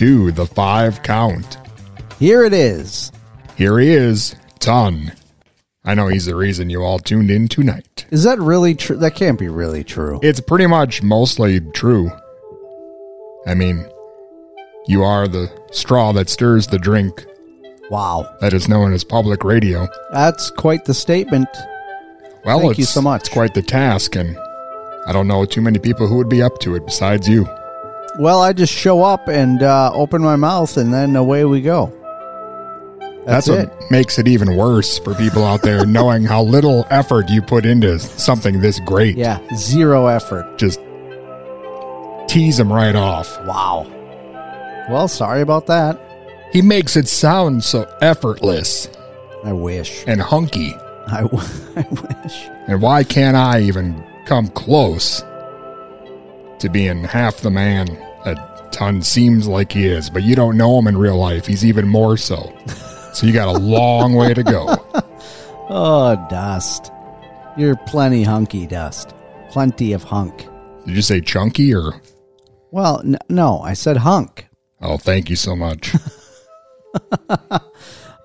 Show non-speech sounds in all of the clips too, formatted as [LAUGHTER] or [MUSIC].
To the five count. Here it is. Here he is, Ton. I know he's the reason you all tuned in tonight. Is that really true? That can't be really true. It's pretty much mostly true. I mean, you are the straw that stirs the drink Wow. that is known as public radio. That's quite the statement. Well, Thank you so much. It's quite the task, and I don't know too many people who would be up to it besides you. Well, I just show up and uh, open my mouth, and then away we go. That's, it. what makes it even worse for people out there [LAUGHS] knowing how little effort you put into something this great. Yeah, zero effort. Just tease him right off. Wow. Well, sorry about that. He makes it sound so effortless I wish. and hunky. [LAUGHS] I, w- [LAUGHS] I wish. And why can't I even come close to being half the man that Ton seems like he is? But you don't know him in real life. He's even more so. So you got a long way to go. [LAUGHS] Oh, Dust. You're plenty hunky, Dust. Plenty of hunk. Did you say chunky or? Well, n- no, I said hunk. Oh, thank you so much. [LAUGHS]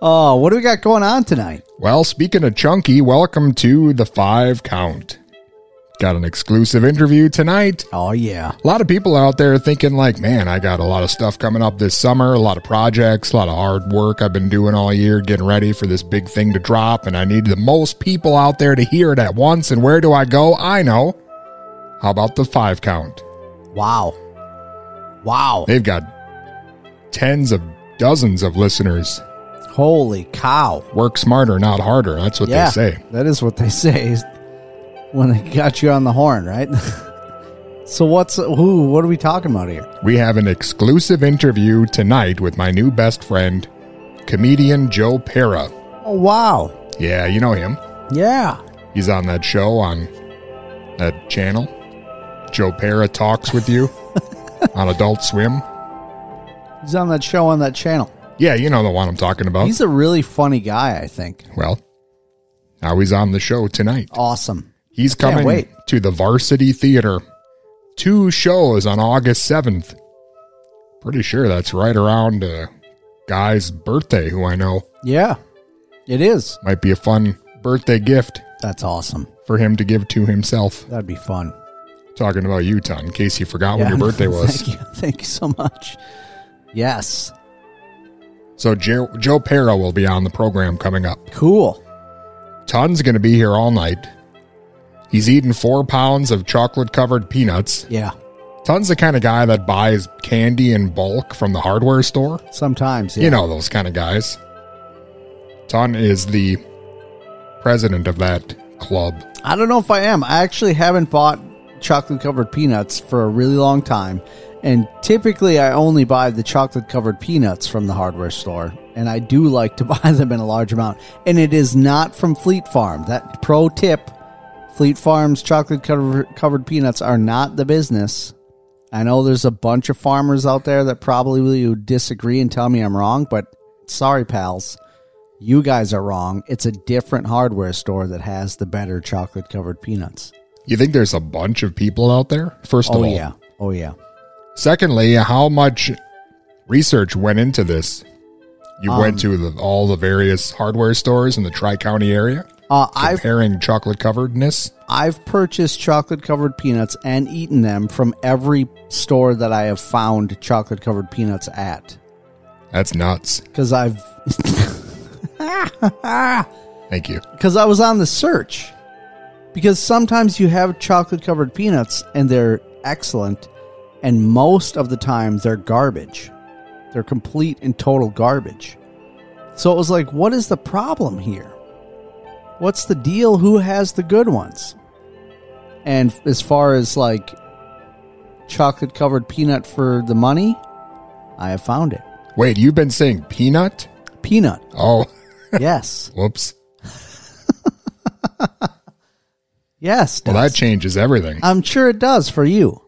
Oh, what do we got going on tonight? well, speaking of chunky, welcome to the five count. Got an exclusive interview tonight. Oh, yeah. A lot of people out there thinking, like, man, I got a lot of stuff coming up this summer, a lot of projects, a lot of hard work I've been doing all year, getting ready for this big thing to drop, and I need the most people out there to hear it at once. And where do I go? I know. How about the five count? Wow. Wow. They've got tens of dozens of listeners. Holy cow. Work smarter, not harder. That's what yeah, they say. That is what they [LAUGHS] say when they got you on the horn, right? [LAUGHS] so what's who? What are we talking about here? We have an exclusive interview tonight with my new best friend, comedian Joe Pera. Oh wow, Yeah, you know him. yeah. He's on that show on that channel. Joe Pera talks with you [LAUGHS] on Adult Swim. He's on that show on that channel. Yeah, you know the one I'm talking about. He's a really funny guy. I think. well, now he's on the show tonight. Awesome. He's coming to the Varsity Theater. Two shows on August 7th. Pretty sure that's right around a guy's birthday who I know. Yeah, it is. Might be a fun birthday gift That's awesome. for him to give to himself. That'd be fun. Talking about you, Ton, in case you forgot when your [LAUGHS] birthday was. Thank you. Thank you so much. Yes. So Joe, Joe Pera will be on the program coming up. Cool. Ton's going to be here all night. He's eating four pounds of chocolate covered peanuts. Yeah. Ton's the kind of guy that buys candy in bulk from the hardware store. Sometimes. Yeah. You know those kind of guys. Ton is the president of that club. I don't know if I am. I actually haven't bought chocolate covered peanuts for a really long time. And typically, I only buy the chocolate covered peanuts from the hardware store. And I do like to [LAUGHS] buy them in a large amount. And it is not from Fleet Farm. That pro tip Fleet Farm's chocolate cover- covered peanuts are not the business. I know there's a bunch of farmers out there that probably would disagree and tell me I'm wrong, but sorry, pals. You guys are wrong. It's a different hardware store that has the better chocolate covered peanuts. You think there's a bunch of people out there? First of Oh, all. yeah. Oh, yeah. Secondly, how much research went into this? You Um, went to the, all the various hardware stores in the Tri County area, Uh, I've comparing chocolate coveredness. I've purchased chocolate covered peanuts and eaten them from every store that I have found chocolate covered peanuts at. That's nuts. Because I've [LAUGHS] Thank you. because I was on the search. Because sometimes you have chocolate covered peanuts and they're excellent, and most of the time they're garbage. They're complete and total garbage. So it was like, what is the problem here? What's the deal? Who has the good ones? And as far as like chocolate covered peanut for the money, I have found it. Wait, you've been saying peanut? Peanut. Oh, [LAUGHS] Yes. whoops. [LAUGHS] Yes. Well, does. that changes everything. I'm sure it does for you.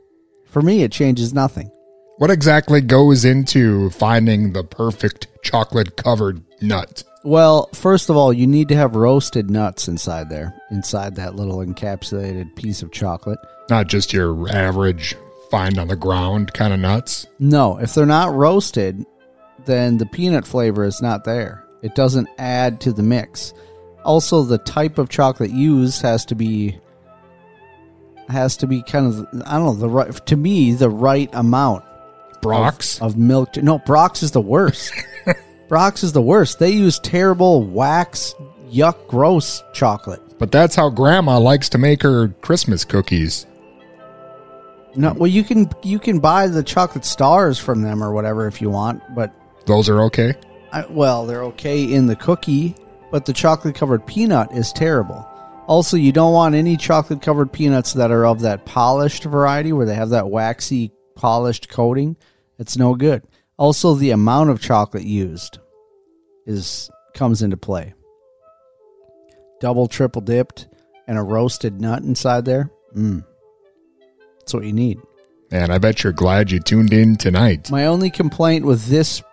For me, it changes nothing. What exactly goes into finding the perfect chocolate covered nut? Well, first of all, you need to have roasted nuts inside there, inside that little encapsulated piece of chocolate. Not just your average find on the ground kind of nuts. No, if they're not roasted, then the peanut flavor is not there. It doesn't add to the mix. Also, the type of chocolate used has to be has to be kind of I don't know the right to me the right amount Brach's? of milk. No, Brach's is the worst. [LAUGHS] Brach's is the worst. They use terrible wax, yuck, gross chocolate. But that's how grandma likes to make her Christmas cookies. No, well you can you can buy the chocolate stars from them or whatever if you want, but Those are okay? I, well they're okay in the cookie, but the chocolate covered peanut is terrible. Also, you don't want any chocolate covered peanuts that are of that polished variety where they have that waxy polished coating. It's no good. Also, the amount of chocolate used is comes into play. Double, triple dipped, and a roasted nut inside there. Mm. That's what you need. Man, I bet you're glad you tuned in tonight. My only complaint with this,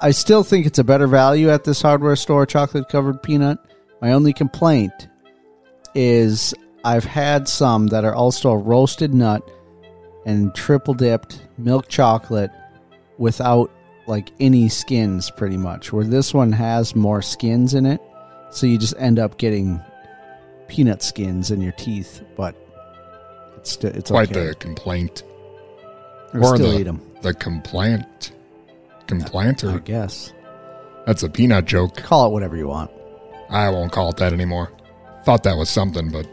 I still think it's a better value at this hardware store, chocolate covered peanut. My only complaint is I've had some that are also a roasted nut and triple dipped milk chocolate without like any skins, pretty much. Where this one has more skins in it, so you just end up getting peanut skins in your teeth. But it's still it's Quite okay. the complaint. I'll or still the, eat them. The complaint. Complaint? I Or, guess. that's a peanut joke. Call it whatever you want. I won't call it that anymore. Thought that was something, but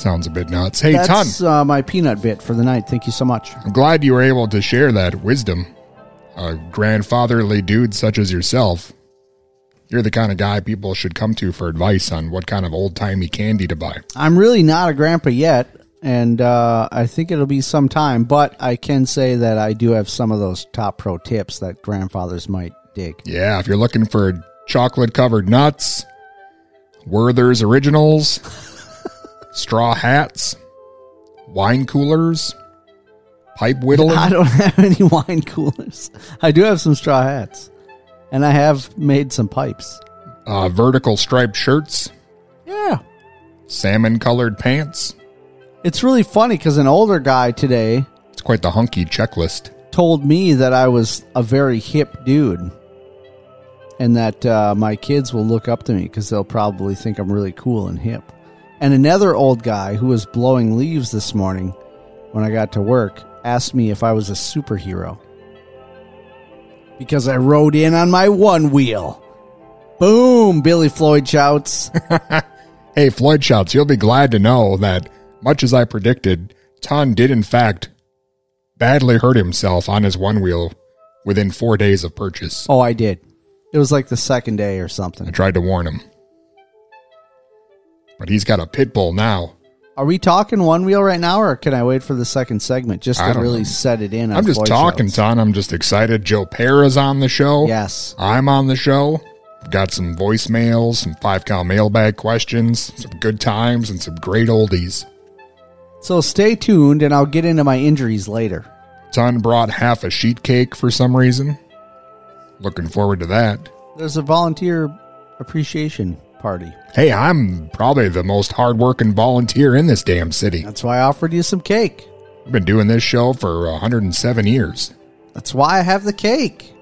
sounds a bit nuts. Hey, Ton, That's uh, my peanut bit for the night. Thank you so much. I'm glad you were able to share that wisdom. A grandfatherly dude such as yourself, you're the kind of guy people should come to for advice on what kind of old timey candy to buy. I'm really not a grandpa yet, and uh, I think it'll be some time, but I can say that I do have some of those top pro tips that grandfathers might dig. Yeah, if you're looking for chocolate covered nuts, Werther's Originals, straw hats, wine coolers, pipe [LAUGHS] whittling. I don't have any wine coolers. I do have some straw hats, and I have made some pipes. uh, vertical striped shirts, Yeah. salmon colored pants. It's really funny because an older guy today It's quite the hunky checklist. told me that I was a very hip dude and that uh, my kids will look up to me because they'll probably think I'm really cool and hip. And another old guy who was blowing leaves this morning when I got to work asked me if I was a superhero because I rode in on my Onewheel. Boom, Billy Floyd shouts. [LAUGHS] Hey, Floyd Shouts, you'll be glad to know that, much as I predicted, Ton did in fact badly hurt himself on his Onewheel within four days of purchase. oh, I did. It was like the second day or something. I tried to warn him. But he's got a pit bull now. Are we talking Onewheel right now, or can I wait for the second segment just to really know. set it in? On I'm just talking, Shouts? Ton. I'm just excited. Joe Pera's on the show. Yes. I'm on the show. Got some voicemails, some five count mailbag questions, some good times, and some great oldies. So stay tuned, and I'll get into my injuries later. Ton brought half a sheet cake for some reason. Looking forward to that. There's a volunteer appreciation party. Hey, I'm probably the most hardworking volunteer in this damn city. That's why I offered you some cake. I've been doing this show for 107 years. That's why I have the cake.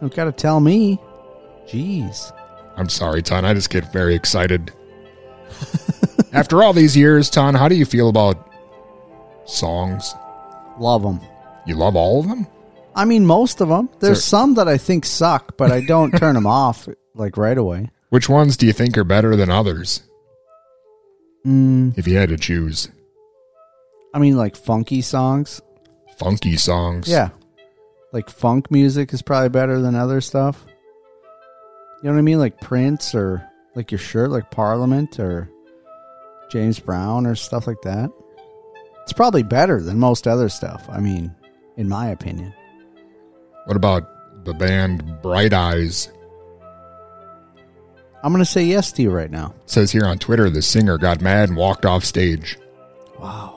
Don't gotta tell me. Jeez. I'm sorry, Ton. I just get very excited. [LAUGHS] After all these years, Ton, how do you feel about songs? Love them. You love all of them? I mean, most of them. There's Sir. some that I think suck, but I don't turn them [LAUGHS] off like right away. Which ones do you think are better than others? Mm, If you had to choose. I mean, like funky songs. Funky songs. Yeah. Like funk music is probably better than other stuff. You know what I mean? Like Prince or like your shirt, like Parliament or James Brown or stuff like that. It's probably better than most other stuff. I mean, in my opinion. What about the band Bright Eyes? I'm going to say yes to you right now. says here on Twitter the singer got mad and walked off stage. Wow.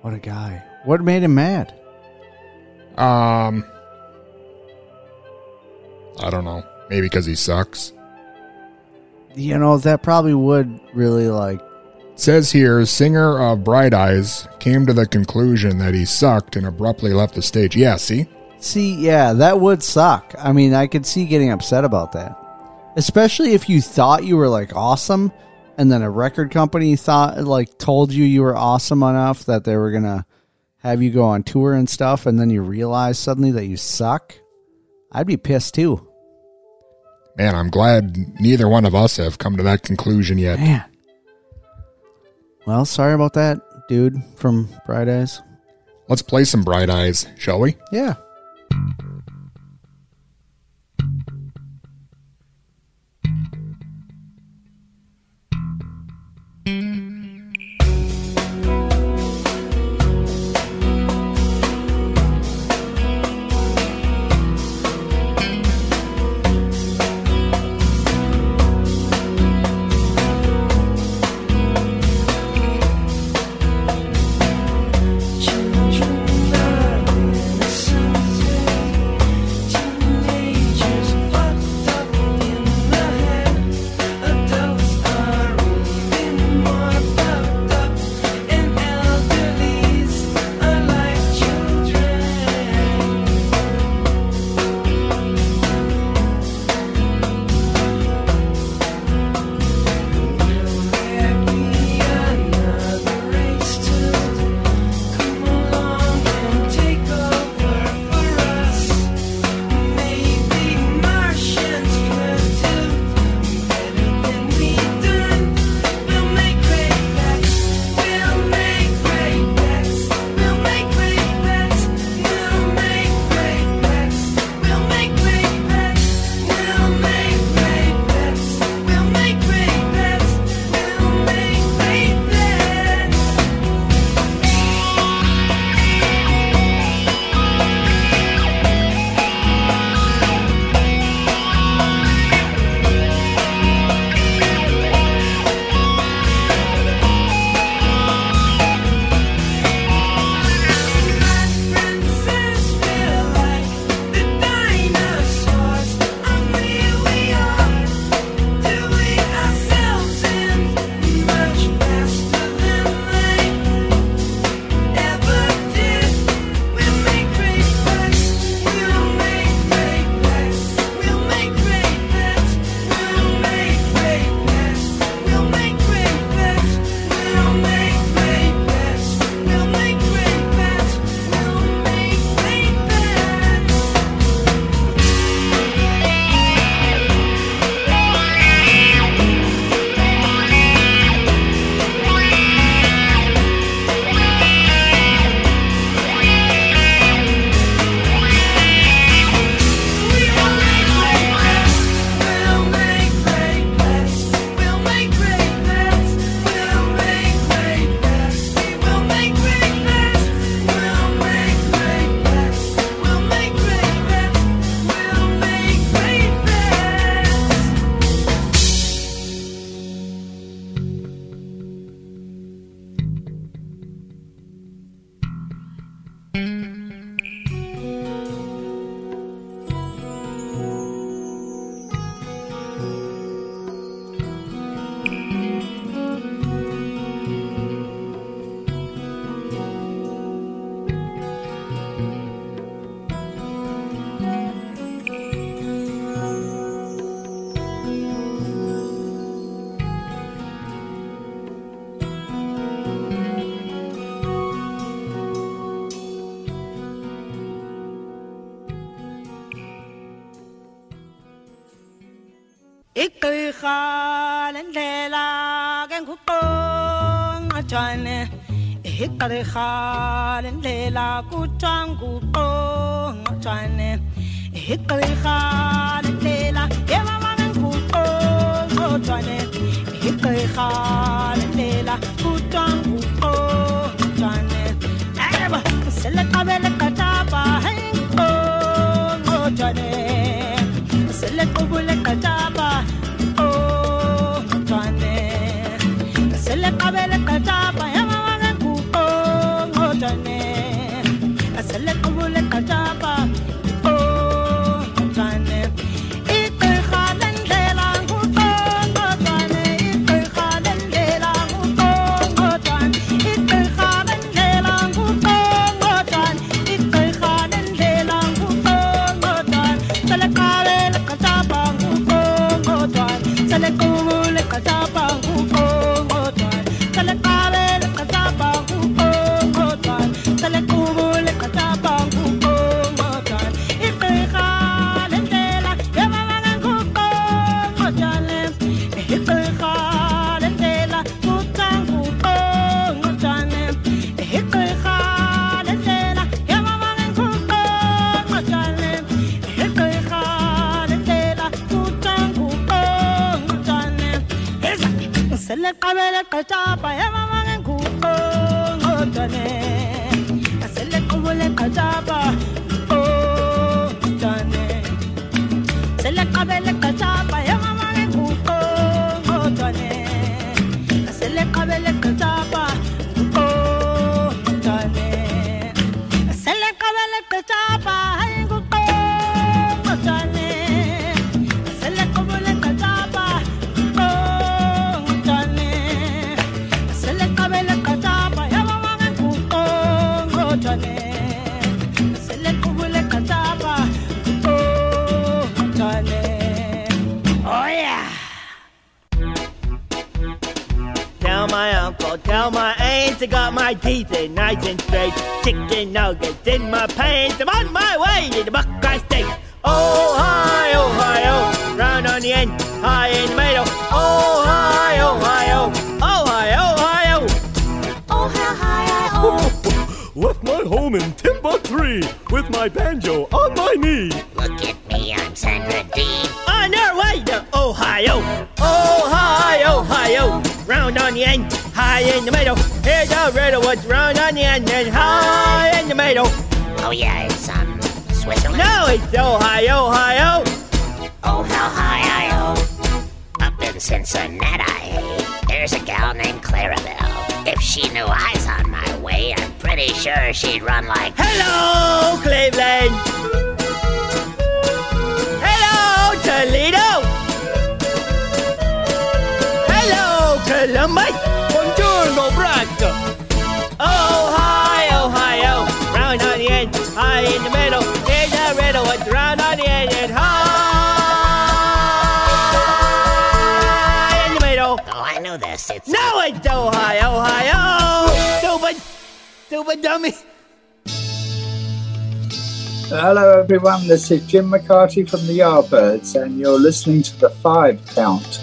What a guy. What made him mad? Um, I don't know. Maybe because he sucks. You know, that probably would really like Says here, singer of Bright Eyes came to the conclusion that he sucked and abruptly left the stage. Yeah, see? See, yeah, that would suck. I mean, I could see getting upset about that. Especially if you thought you were like awesome and then a record company thought like told you you were awesome enough that they were going to have you go on tour and stuff and then you realize suddenly that you suck. I'd be pissed too. Man, I'm glad neither one of us have come to that conclusion yet. Man. Well, sorry about that, dude from Bright Eyes. Let's play some Bright Eyes, shall we? Yeah. Nguqongqojane igqirha lendlela kuthiwa nguqongqojane igqirha lendlela yebaba ke nguqongqojane igqirha lendlela kuthiwa nguqongqojane eba seleqabele in nice and straight. Chicken nuggets she knew I was on my way, I'm pretty sure she'd run like. Hello, Cleveland. Hello, Toledo. Hello, Columbus. Buongiorno, Nebraska. Ohio, Ohio. Oh. Round on the end, high in the middle. There's a riddle, it's round on the end and high in the middle. Oh, I know this. It's No, it's Ohio, Ohio. Dummy. Hello, everyone. This is Jim McCarty from the Yardbirds, and you're listening to the Five Count.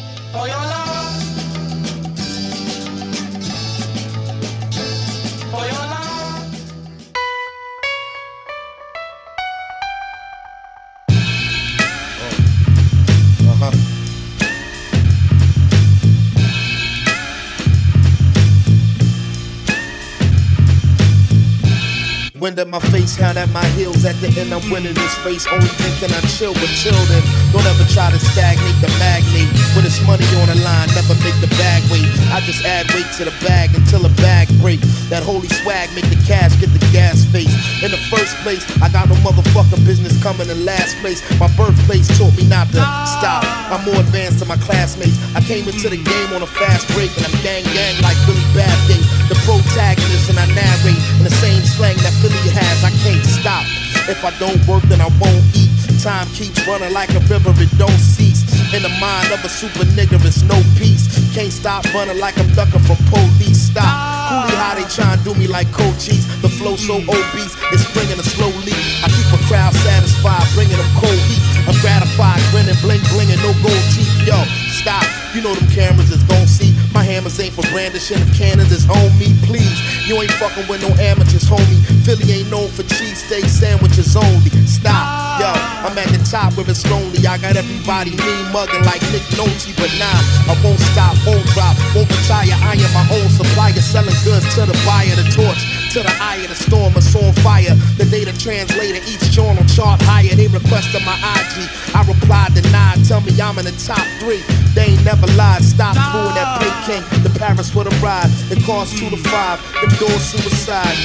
Wind at my face, hand at my heels. At the end, I'm winning this race. Only thinking I chill with children. Don't ever try to stagnate the magnate. When it's money on the line, never make the bag wait. I just add weight to the bag until the bag break. That holy swag make the cash get the gas face. In the first place, I got no motherfucking business coming in last place. My birthplace taught me not to stop. I'm more advanced than my classmates. I came into the game on a fast break, and I'm gang gang like Billy Bathgate. The protagonist, and I narrate in the same slang that Has. I can't stop. If I don't work, then I won't eat. Time keeps running like a river, it don't cease. In the mind of a super nigga, it's no peace. Can't stop running like I'm ducking from police. Stop Coolie how they try and do me like cold cheese. The flow so obese, it's bringing a slow lead. I keep a crowd satisfied, bringing them cold heat. I'm gratified, grinning, bling, blinging, no gold teeth. Yo, stop. You know them cameras is gon' see. My hammers ain't for brandishing cannons, it's on me, please. You ain't fucking with no amateurs, homie. Philly ain't known for cheesesteak sandwiches only. Stop, yo. I'm at the top where it's lonely. I got everybody me mugging like Nick Nolte, but nah, I won't stop, won't drop, won't retire. I am my own supplier, selling goods to the buyer, the torch to the eye of the storm, it's on fire. The data translator, each journal chart higher. They requested my IG. I replied, denied. Tell me I'm in the top three. They ain't never lied. Stop fooling that pay king. The Paris with a ride. It costs two to five. Them doors suicide.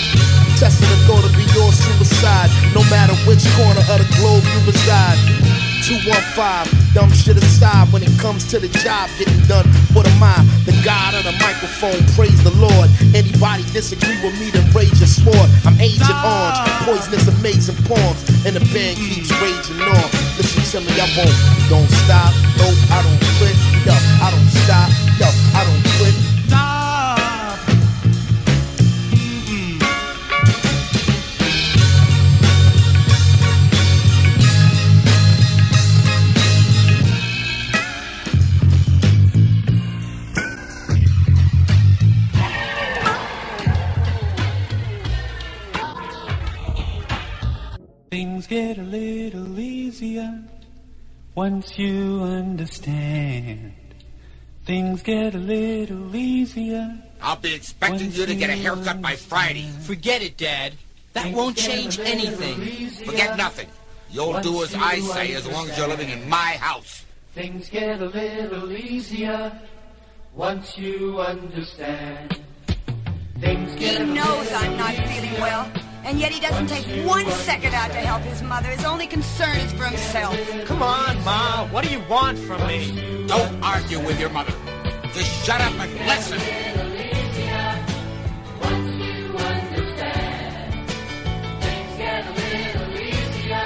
Testing the thought to be your suicide. No matter which corner of the globe you reside. 215, dumb shit aside when it comes to the job getting done. What am I? The god of the microphone, praise the Lord. Anybody disagree with me, then rage your sword. I'm Agent Orange, ah. poisonous, amazing poems, and the band keeps mm. raging on. Listen to me, I won't, don't stop, no, I don't quit, yo, I don't stop, Things get a little easier once you understand. Things get a little easier. I'll be expecting you to get a haircut by Friday. Forget it, Dad. That won't change anything. Forget nothing. You'll do as I say as long as you're living in my house. Things get a little easier once you understand. Things He get a knows I'm not feeling well, and yet he doesn't take one second out to help his mother. His only concern is for himself. Come on, Ma. What do you want from me? Don't argue with your mother. Just shut up and listen.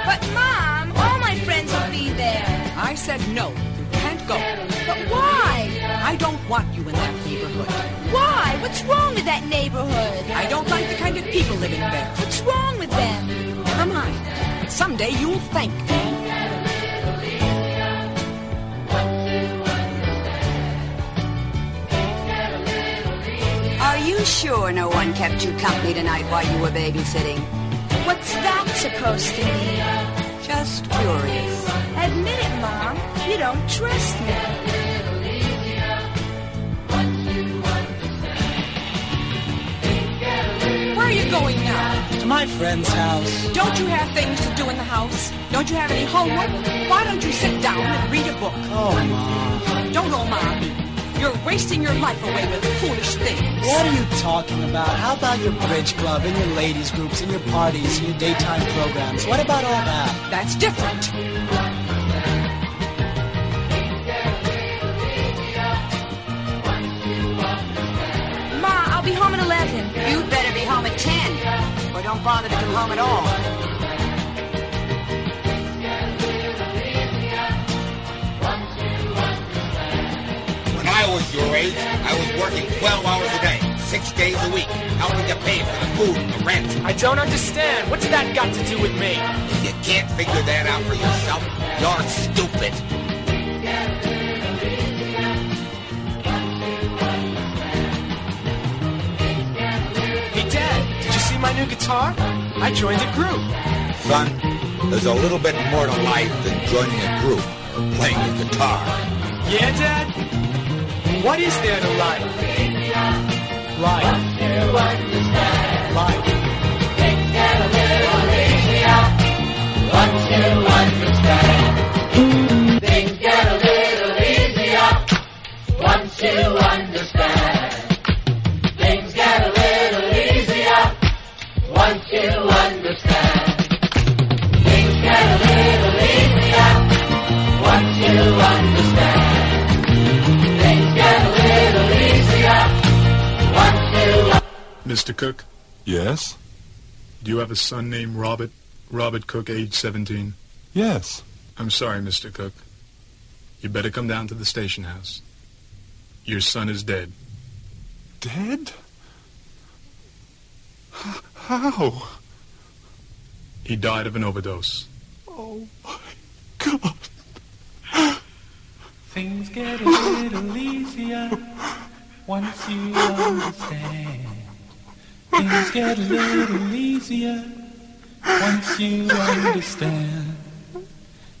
But Mom, all my friends will be there. I said no. You can't go. But why? I don't want you neighborhood. Why? What's wrong with that neighborhood? I don't like the kind of people living there. What's wrong with them? Never mind. Someday you'll thank me. Are you sure no one kept you company tonight while you were babysitting? What's that supposed to mean? Just curious. Admit it, Mom. You don't trust me. Are you going now? To my friend's house. Don't you have things to do in the house? Don't you have any homework? Why don't you sit down and read a book? Oh, Ma. Don't oh Mom. You're wasting your life away with foolish things. What are you talking about? How about your bridge club and your ladies groups and your parties and your daytime programs? What about all that? That's different. Don't bother to come home at all. When I was your age, I was working 12 hours a day, six days a week, helping to pay for the food and the rent. I don't understand. What's that got to do with me? If you can't figure that out for yourself, you're stupid. My new guitar? I joined a group. Son, there's a little bit more to life than joining a group or playing the guitar. Yeah, Dad? What is there to like? Life. Life. Mr. Cook? Yes? Do you have a son named Robert? Robert Cook, age 17? Yes. I'm sorry, Mr. Cook. You better come down to the station house. Your son is dead. Dead? H- how? He died of an overdose. Oh, my God. Things get a little easier once you understand. Things get a little easier once you understand.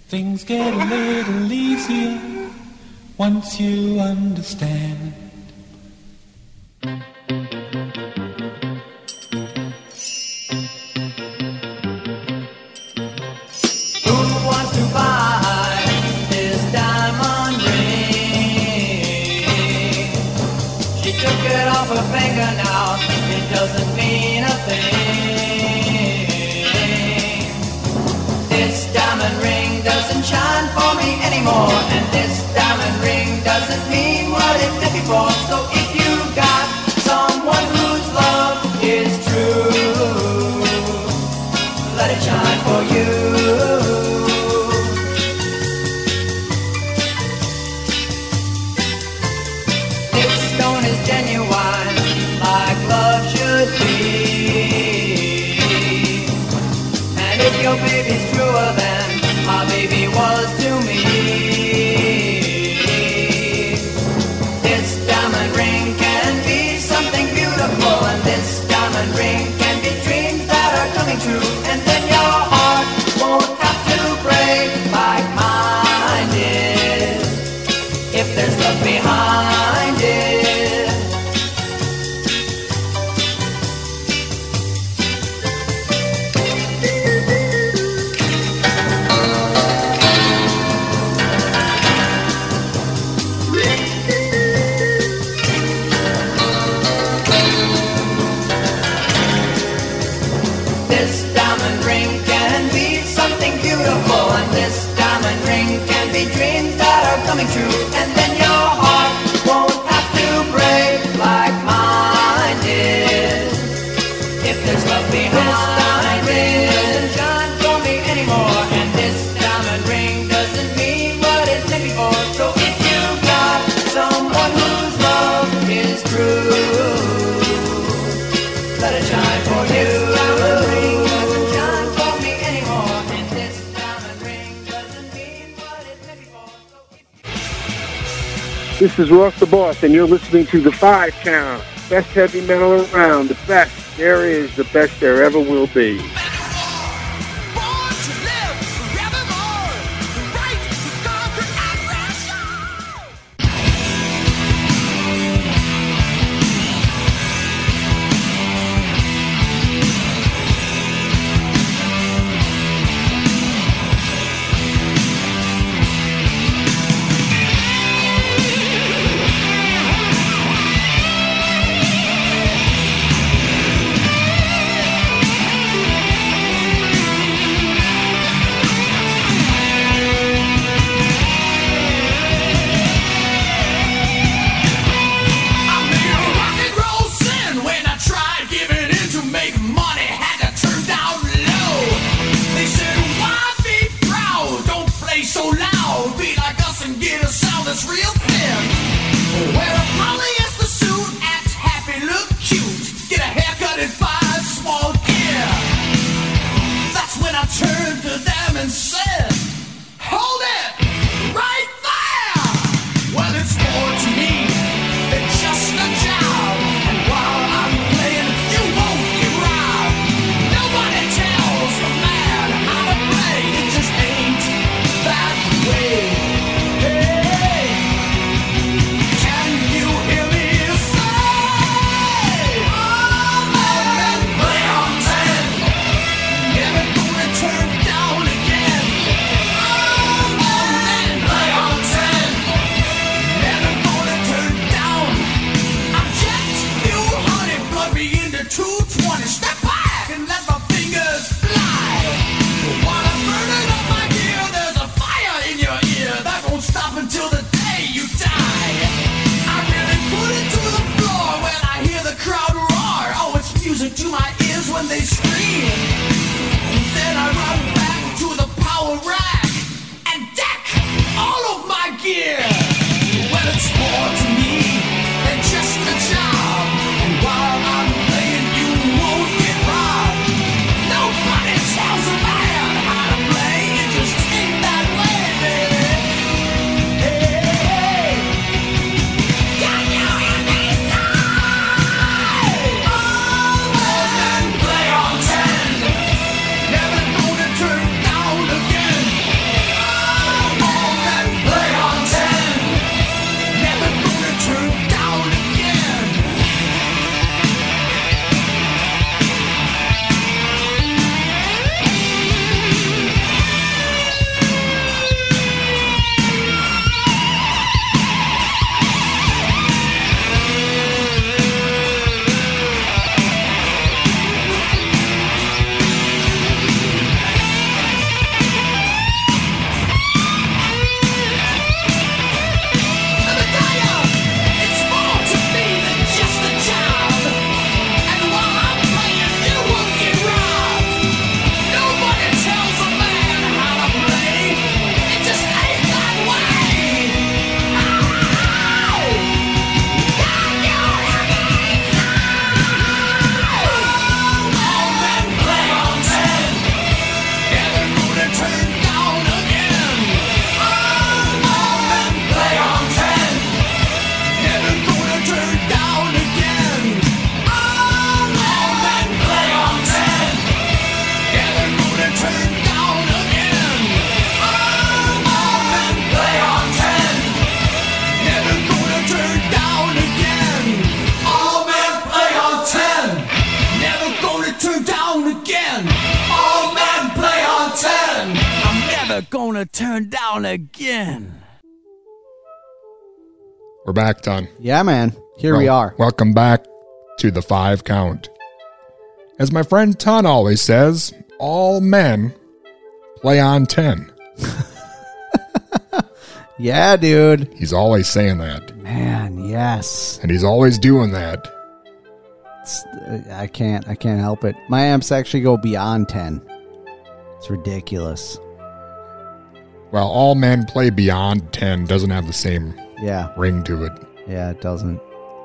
Things get a little easier once you understand. off a finger now, it doesn't mean a thing. This diamond ring doesn't shine for me anymore, and this diamond ring doesn't mean what it did before. So if you This is Ross the Boss, and you're listening to The Five Count. Best heavy metal around, the best there is, the best there ever will be. true back, Ton. Yeah, man. Here we are. Welcome back to the five count. As my friend Ton always says, all men play on 10. [LAUGHS] Yeah, dude. He's always saying that. Man, yes. And he's always doing that. It's- uh, I can't. I can't help it. My amps actually go beyond ten. It's ridiculous. Well, all men play beyond 10 doesn't have the same Yeah. ring to it. Yeah, it doesn't.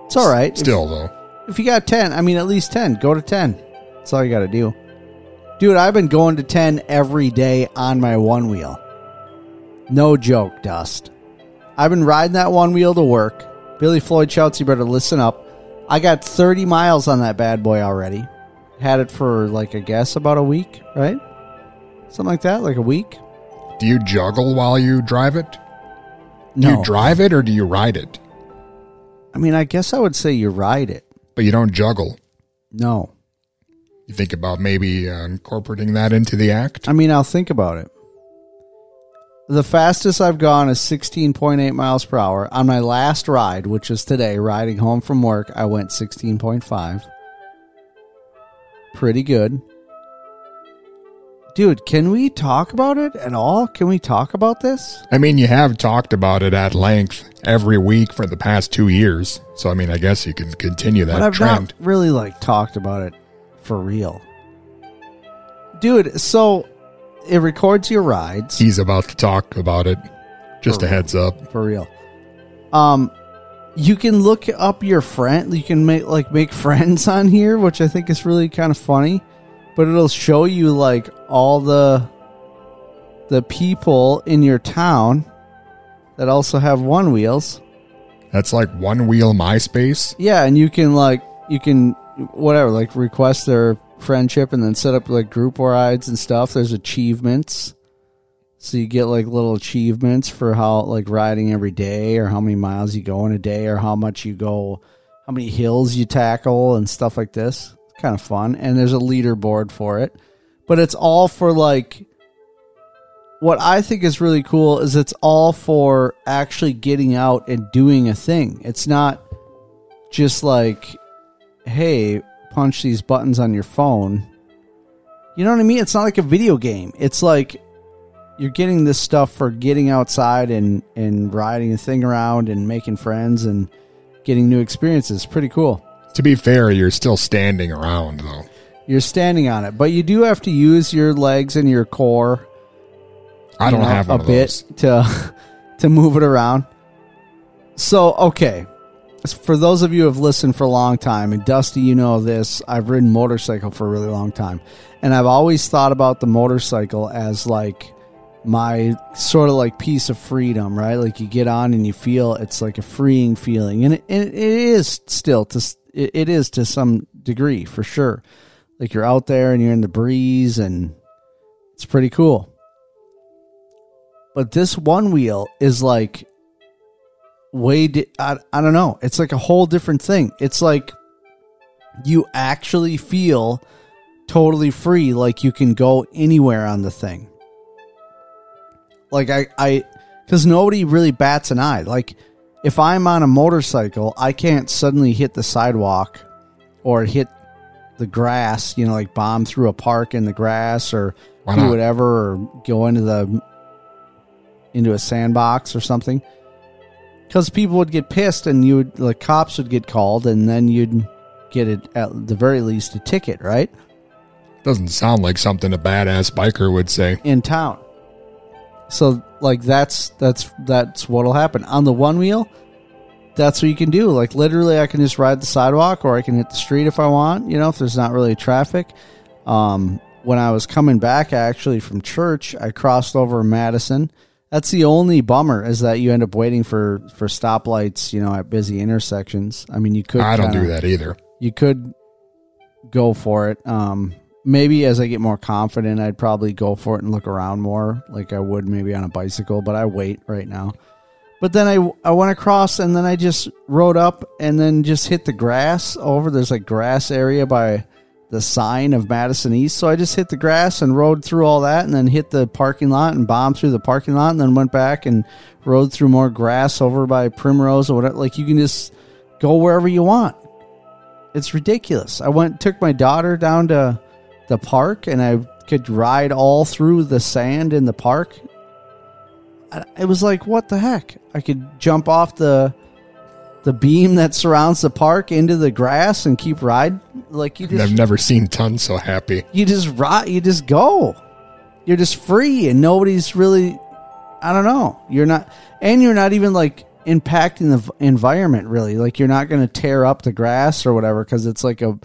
It's all right. If- Still, though. If you got 10, I mean, at least 10. Go to 10. That's all you got to do. Dude, I've been going to 10 every day on my Onewheel. No joke, Dust. I've been riding that Onewheel to work. Billy Floyd shouts, you better listen up. I got 30 miles on that bad boy already. Had it for, like, I guess about a week, right? Something like that, like a week. Do you juggle while you drive it? Do No. you drive it or do you ride it? I mean, I guess I would say you ride it. But you don't juggle. No. You think about maybe uh, incorporating that into the act? I mean, I'll think about it. The fastest I've gone is 16.8 miles per hour. On my last ride, which is today, riding home from work, I went 16.5. Pretty good. Dude, can we talk about it at all? Can we talk about this? I mean, you have talked about it at length every week for the past two years. So, I mean, I guess you can continue that but I've trend. not really like talked about it for real. Dude, so it records your rides. He's about to talk about it. Just For a heads up. for real. Um, you can look up your friend. You can make like make [LAUGHS] friends on here, which I think is really kind of funny. But it'll show you like all the the people in your town that also have Onewheels. That's like Onewheel MySpace. Yeah, and you can like you can whatever like request their friendship and then set up like group rides and stuff. There's achievements. So you get like little achievements for how like riding every day or how many miles you go in a day or how much you go how many hills you tackle and stuff like this. Kind of fun. And there's a leaderboard for it. But it's all for like what I think is really cool is it's all for actually getting out and doing a thing. It's not just like, hey, punch these buttons on your phone. You know what I mean? It's not like a video game. It's like you're getting this stuff for getting outside and, and riding a thing around and making friends and getting new experiences. Pretty cool. To be fair, you're still standing around, though. You're standing on it, but you do have to use your legs and your core. I don't know, have a bit to [LAUGHS] to move it around. So okay, for those of you who have listened for a long time, and Dusty, you know this, I've ridden motorcycle for a really long time, and I've always thought about the motorcycle as like my sort of like piece of freedom, right? Like you get on and you feel it's like a freeing feeling, and it, it is still to it, is to some degree for sure. Like you're out there and you're in the breeze, and it's pretty cool. But this Onewheel is like way di- I, I don't know. It's like a whole different thing. It's like you actually feel totally free like you can go anywhere on the thing. Like I I cuz nobody really bats an eye. Like if I'm on a motorcycle, I can't suddenly hit the sidewalk or hit the grass, you know, like bomb through a park in the grass or Why do not? whatever or go into the into a sandbox or something. Because people would get pissed and you would, the cops would get called and then you'd get it at the very least a ticket, right? Doesn't sound like something a badass biker would say. In town. So like that's that's that's what'll happen. On the Onewheel, that's what you can do. Like literally I can just ride the sidewalk or I can hit the street if I want, you know, if there's not really traffic. Um when I was coming back actually from church, I crossed over Madison. That's the only bummer is that you end up waiting for for stoplights, you know, at busy intersections. I mean, you could I don't kinda- do that either. You could go for it. Um maybe as I get more confident, I'd probably go for it and look around more like I would maybe on a bicycle, but I wait right now. But then I I went across and then I just rode up and then just hit the grass over. There's like grass area by the sign of Madison East. So I just hit the grass and rode through all that and then hit the parking lot and bombed through the parking lot and then went back and rode through more grass over by Primrose or whatever. Like you can just go wherever you want. It's ridiculous. I went took my daughter down to the park and I could ride all through the sand in the park. It was like what the heck? I could jump off the the beam that surrounds the park into the grass and keep riding. Like you just I've never seen Ton so happy. you just ride you just go you're just free and nobody's really i don't know you're not and you're not even like impacting the environment really like you're not going to tear up the grass or whatever because it's like a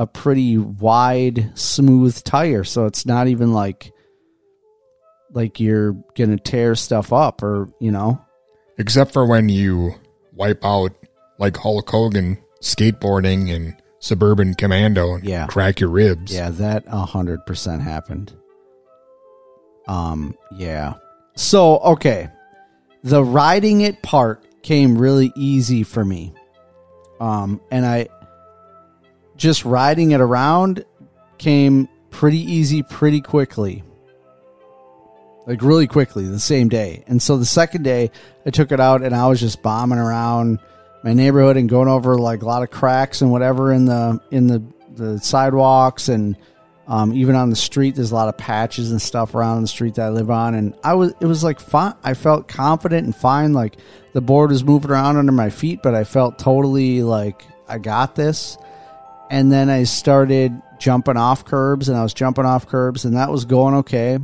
a pretty wide smooth tire so it's not even like like you're to tear stuff up or you know Except for when you wipe out like Hulk Hogan skateboarding and Suburban Commando and Yeah. crack your ribs. Yeah, that a hundred percent happened. Um, yeah. So okay, the riding it part came really easy for me. Um, and I just riding it around came pretty easy pretty quickly. Like really quickly the same day. And so the second day I took it out and I was just bombing around my neighborhood and going over like a lot of cracks and whatever in the in the the sidewalks. And um, even on the street there's a lot of patches and stuff around the street that I live on. And I was it was like fine. I felt confident and fine. Like the board was moving around under my feet but I felt totally like I got this and then I started jumping off curbs and I was jumping off curbs and that was going okay.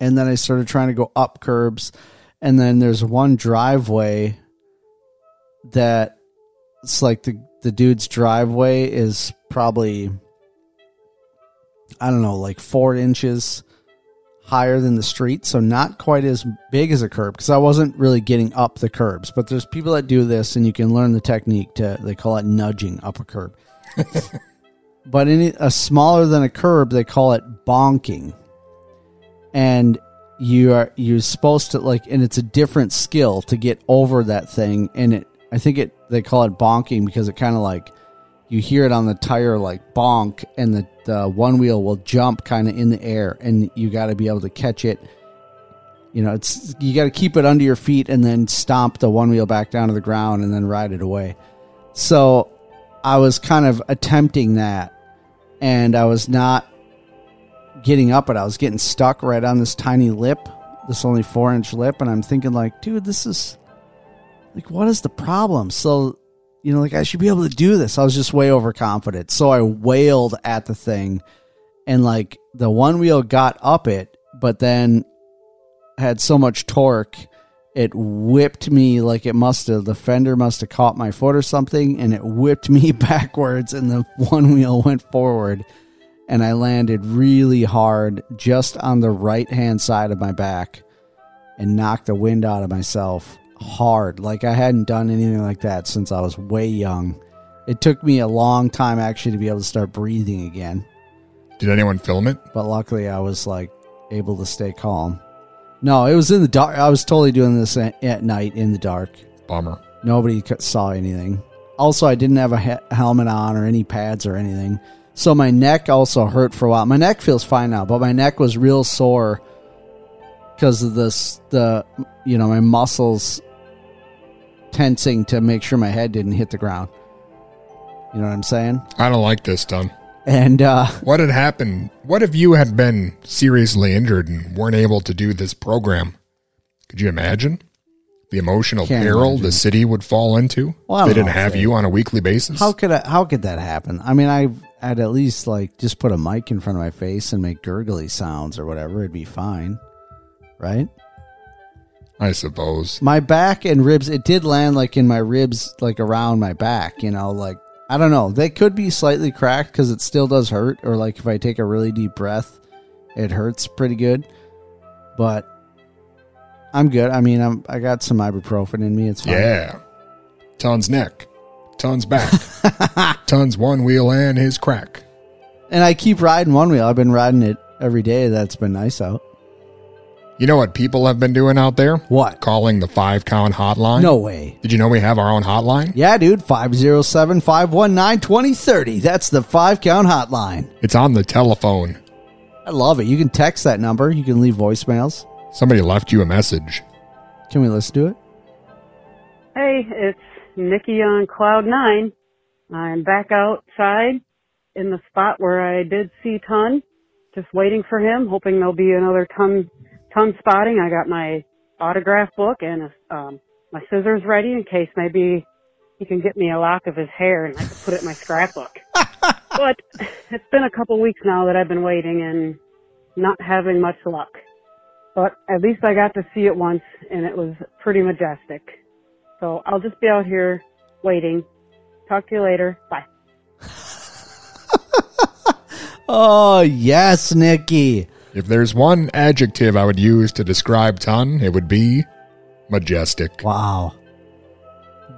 And then I started trying to go up curbs and then there's one driveway that it's like the the dude's driveway is probably I don't know like four inches higher than the street, so not quite as big as a curb because I wasn't really getting up the curbs. But there's people that do this, and you can learn the technique to they call it nudging up a curb. [LAUGHS] but in a smaller than a curb, they call it bonking and you are you're supposed to like and it's a different skill to get over that thing and it i think it they call it bonking because it kind of like you hear it on the tire like bonk and the, the Onewheel will jump kind of in the air and you got to be able to catch it you know it's you got to keep it under your feet and then stomp the Onewheel back down to the ground and then ride it away so i was kind of attempting that and i was not getting up it. I was getting stuck right on this tiny lip, this only four inch lip, and I'm thinking like, dude, this is like, what is the problem? So, you know, like I should be able to do this. I was just way overconfident, so I wailed at the thing, and like the Onewheel got up it, but then had so much torque. It whipped me like it must have, the fender must have caught my foot or something, and it whipped me [LAUGHS] backwards, and the Onewheel went forward and I landed really hard just on the right hand side of my back and knocked the wind out of myself hard. Like I hadn't done anything like that since I was way young. It took me a long time actually to be able to start breathing again. Did anyone film it? But luckily I was like able to stay calm. No, it was in the dark. I was totally doing this at, at night in the dark. Bummer. Nobody saw anything. Also, I didn't have a he- helmet on or any pads or anything. So my neck also hurt for a while. My neck feels fine now, but my neck was real sore because of this the you know my muscles tensing to make sure my head didn't hit the ground. You know what I'm saying? I don't like this, Don. And uh what had happened? What if you had been seriously injured and weren't able to do this program? Could you imagine the emotional peril imagine. the city would fall into? Well, they didn't have you on a weekly basis. How could I, how could that happen? I mean, I I'd at least like just put a mic in front of my face and make gurgly sounds or whatever. It'd be fine, right? I suppose. My back and ribs. It did land like in my ribs, like around my back. You know, like I don't know. They could be slightly cracked because it still does hurt. Or like if I take a really deep breath, it hurts pretty good. But I'm good. I mean, I'm I got some ibuprofen in me. It's fine. Yeah. Ton's neck. Ton's back. [LAUGHS] Ton's Onewheel and his crack. And I keep riding Onewheel. I've been riding it every day. That's been nice out. You know what people have been doing out there? What? Calling the five count hotline. No way. Did you know we have our own hotline? Yeah, dude. 507 519 2030. That's the five count hotline. It's on the telephone. I love it. You can text that number, you can leave voicemails. Somebody left you a message. Can we listen to it? Hey, it's Nikki on Cloud Nine. I'm back outside in the spot where I did see Ton, just waiting for him, hoping there'll be another Ton Ton spotting. I got my autograph book and um, my scissors ready in case maybe he can get me a lock of his hair and I can put it in my scrapbook. [LAUGHS] but it's been a couple weeks now that I've been waiting and not having much luck. But at least I got to see it once and it was pretty majestic. So I'll just be out here waiting. Talk to you later. Bye. [LAUGHS] Oh, yes, Nikki. If there's one adjective I would use to describe Ton, it would be majestic. Wow.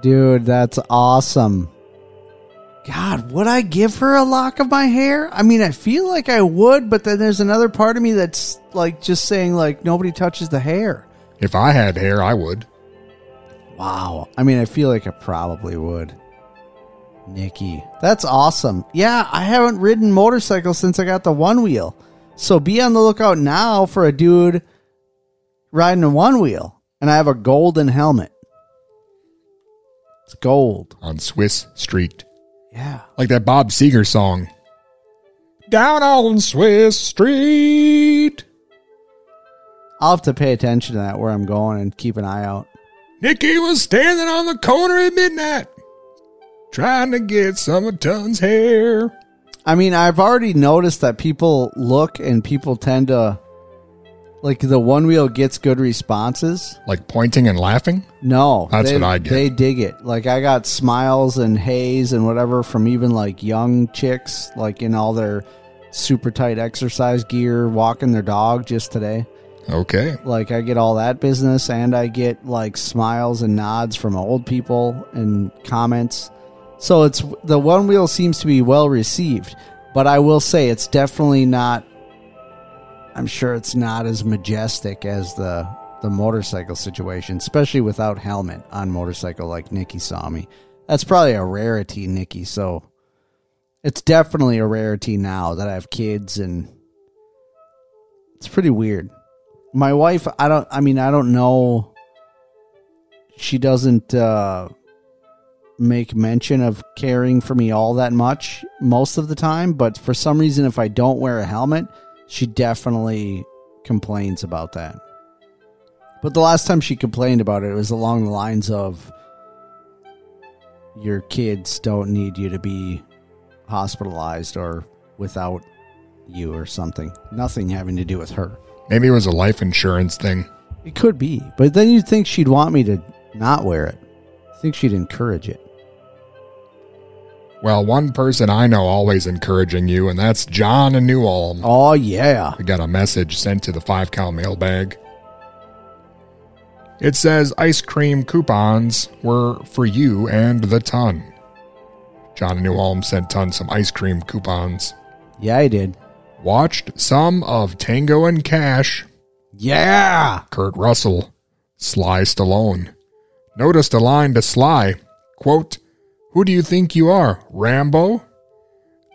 Dude, that's awesome. God, would I give her a lock of my hair? I mean, I feel like I would, but then there's another part of me that's like just saying like nobody touches the hair. If I had hair, I would. Wow. I mean, I feel like I probably would. Nikki, that's awesome. Yeah, I haven't ridden motorcycles since I got the Onewheel. So be on the lookout now for a dude riding a Onewheel. And I have a golden helmet. It's gold. On Swiss Street. Yeah. Like that Bob Seger song. Down on Swiss Street. I'll have to pay attention to that where I'm going and keep an eye out. Nikki was standing on the corner at midnight, trying to get some of Ton's hair. I mean, I've already noticed that people look and people tend to like the Onewheel gets good responses. Like pointing and laughing? No, That's they- what I get. They dig it. Like I got smiles and haze and whatever from even like young chicks, like in all their super tight exercise gear, walking their dog just today. Okay. Like I get all that business, and I get like smiles and nods from old people and comments. So it's the Onewheel seems to be well received, but I will say it's definitely not. I'm sure it's not as majestic as the the motorcycle situation, especially without helmet on motorcycle like Nikki saw me. That's probably a rarity, Nikki. So it's definitely a rarity now that I have kids and it's pretty weird. My wife, I don't I mean I don't know she doesn't uh make mention of caring for me all that much most of the time, but for some reason if I don't wear a helmet, she definitely complains about that. But the last time she complained about it, it was along the lines of your kids don't need you to be hospitalized or without you or something. Nothing having to do with her. Maybe it was a life insurance thing. It could be, but then you'd think she'd want me to not wear it. I think she'd encourage it. Well, one person I know always encouraging you, and that's John in New Ulm. Oh, yeah. We got a message sent to the five count mailbag. It says ice cream coupons were for you and the ton. John in New Ulm sent Ton some ice cream coupons. Yeah, I did. Watched some of Tango and Cash. Yeah. Kurt Russell. Sly Stallone. Noticed a line to Sly. Quote, Who do you think you are, Rambo?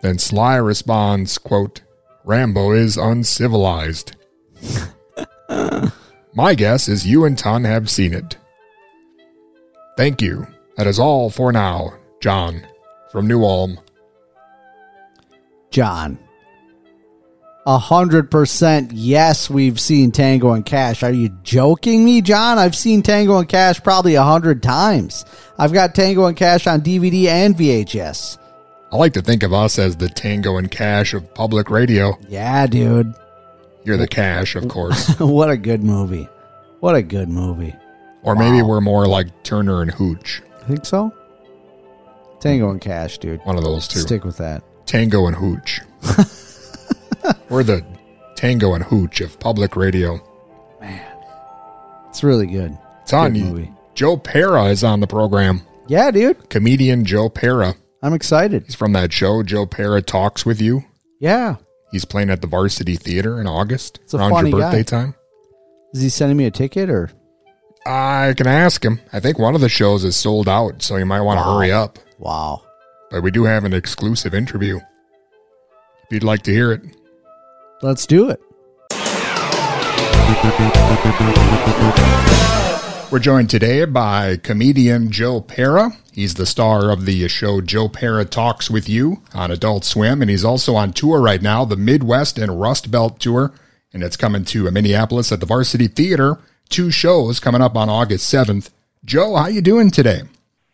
Then Sly responds, quote, Rambo is uncivilized. [LAUGHS] My guess is you and Ton have seen it. Thank you. That is all for now, John from New Ulm. John. A hundred percent yes, we've seen Tango and Cash. Are you joking me, John? I've seen Tango and Cash probably a hundred times. I've got Tango and Cash on DVD and VHS. I like to think of us as the Tango and Cash of public radio. Yeah, dude. You're the Cash, of course. [LAUGHS] what a good movie. What a good movie. Or maybe we're more like Turner and Hooch. I think so. Tango and Cash, dude. One of those two. Stick with that. Tango and Hooch. [LAUGHS] we're the Tango and Hooch of public radio. Man, it's really good. It's on Good you. Joe Pera is on the program. Yeah, dude. Comedian Joe Pera. I'm excited. He's from that show, Joe Pera Talks with You. Yeah. He's playing at the Varsity Theater in August It's around your birthday guy. time. Is he sending me a ticket or? I can ask him. I think one of the shows is sold out, so you might want to Wow. hurry up. Wow. But we do have an exclusive interview. If you'd like to hear it. Let's do it. We're joined today by comedian Joe Pera. He's the star of the show Joe Pera Talks with You on Adult Swim, and he's also on tour right now, the Midwest and Rust Belt Tour, and it's coming to Minneapolis at the Varsity Theater. Two shows coming up on August 7th. Joe, how you doing today?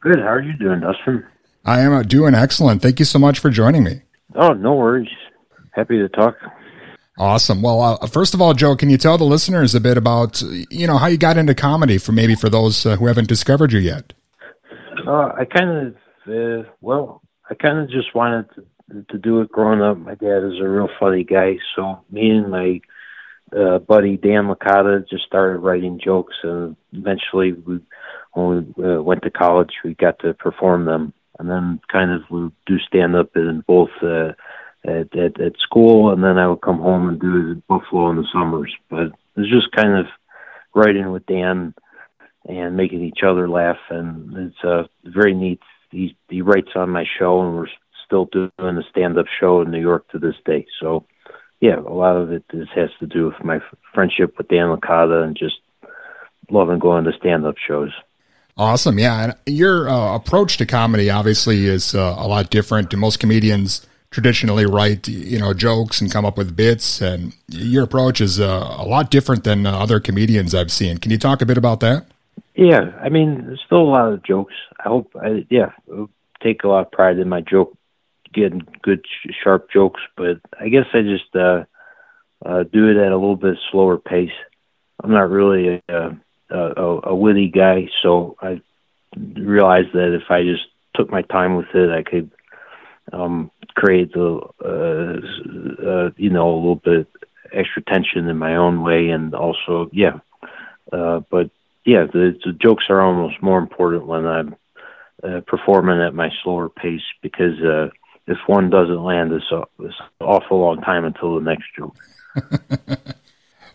Good. How are you doing, Dustin? I am uh, doing excellent. Thank you so much for joining me. Oh, no worries. Happy to talk. Awesome. Well, uh, first of all, Joe, can you tell the listeners a bit about you know how you got into comedy for maybe for those uh, who haven't discovered you yet? Uh, I kind of, uh, well, I kind of just wanted to, to do it growing up. My dad is a real funny guy, so me and my uh, buddy Dan Licata just started writing jokes, and eventually, we, when we uh, went to college, we got to perform them, and then kind of we do stand up in both. At, at at school, and then I would come home and do it in Buffalo in the summers. But it was just kind of writing with Dan and making each other laugh, and it's uh, very neat. He he writes on my show, and we're still doing a stand-up show in New York to this day. So, yeah, a lot of it is, has to do with my friendship with Dan Licata and just loving going to stand-up shows. Awesome. Yeah. And your uh, approach to comedy obviously is uh, a lot different. To most comedians traditionally write, you know, jokes and come up with bits, and your approach is uh, a lot different than uh, other comedians I've seen. Can you talk a bit about that? Yeah, I mean, there's still a lot of jokes. I hope, I, yeah, I take a lot of pride in my joke, getting good, sh- sharp jokes. But I guess I just uh, uh, do it at a little bit slower pace. I'm not really a, a, a witty guy, so I realized that if I just took my time with it, I could um, create the, uh, uh, you know, a little bit extra tension in my own way, and also, yeah. Uh, but yeah, the, the jokes are almost more important when I'm uh, performing at my slower pace because uh, if one doesn't land, it's, a, it's an awful long time until the next joke. [LAUGHS]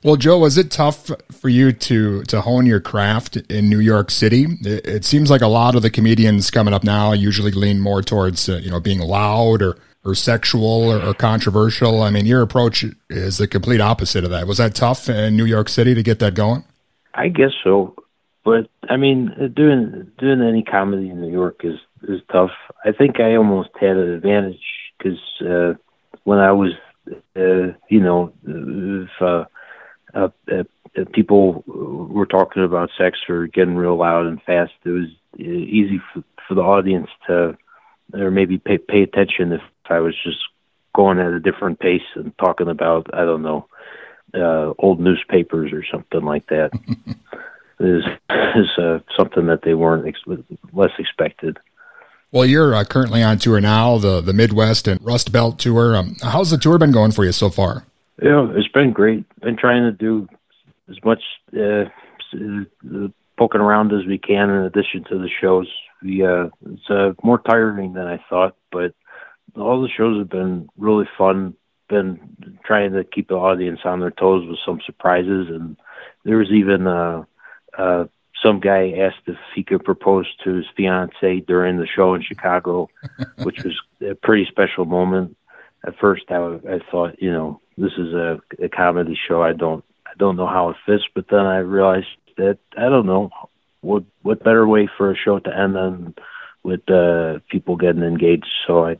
Well, Joe, was it tough for you to to hone your craft in New York City? It, it seems like a lot of the comedians coming up now usually lean more towards uh, you know being loud or or sexual or, or controversial. I mean, your approach is the complete opposite of that. Was that tough in New York City to get that going? I guess so, but I mean, uh, doing doing any comedy in New York is is tough. I think I almost had an advantage because uh, when I was, uh, you know, if uh, uh, uh, uh, people were talking about sex or getting real loud and fast, it was uh, easy for, for the audience to, or maybe pay pay attention if I was just going at a different pace and talking about I don't know uh, old newspapers or something like that. [LAUGHS] is is uh, something that they weren't ex- less expected. Well, you're uh, currently on tour now, the the Midwest and Rust Belt tour. Um, how's the tour been going for you so far? Yeah, it's been great. Been trying to do as much uh, uh, poking around as we can in addition to the shows. We uh, it's uh, more tiring than I thought, but all the shows have been really fun. Been trying to keep the audience on their toes with some surprises, and there was even uh, uh, some guy asked if he could propose to his fiancee during the show in Chicago, which was a pretty special moment. At first, I, I thought, you know, this is a, a comedy show. I don't, I don't know how it fits. But then I realized that I don't know what what better way for a show to end than with uh, people getting engaged. So I,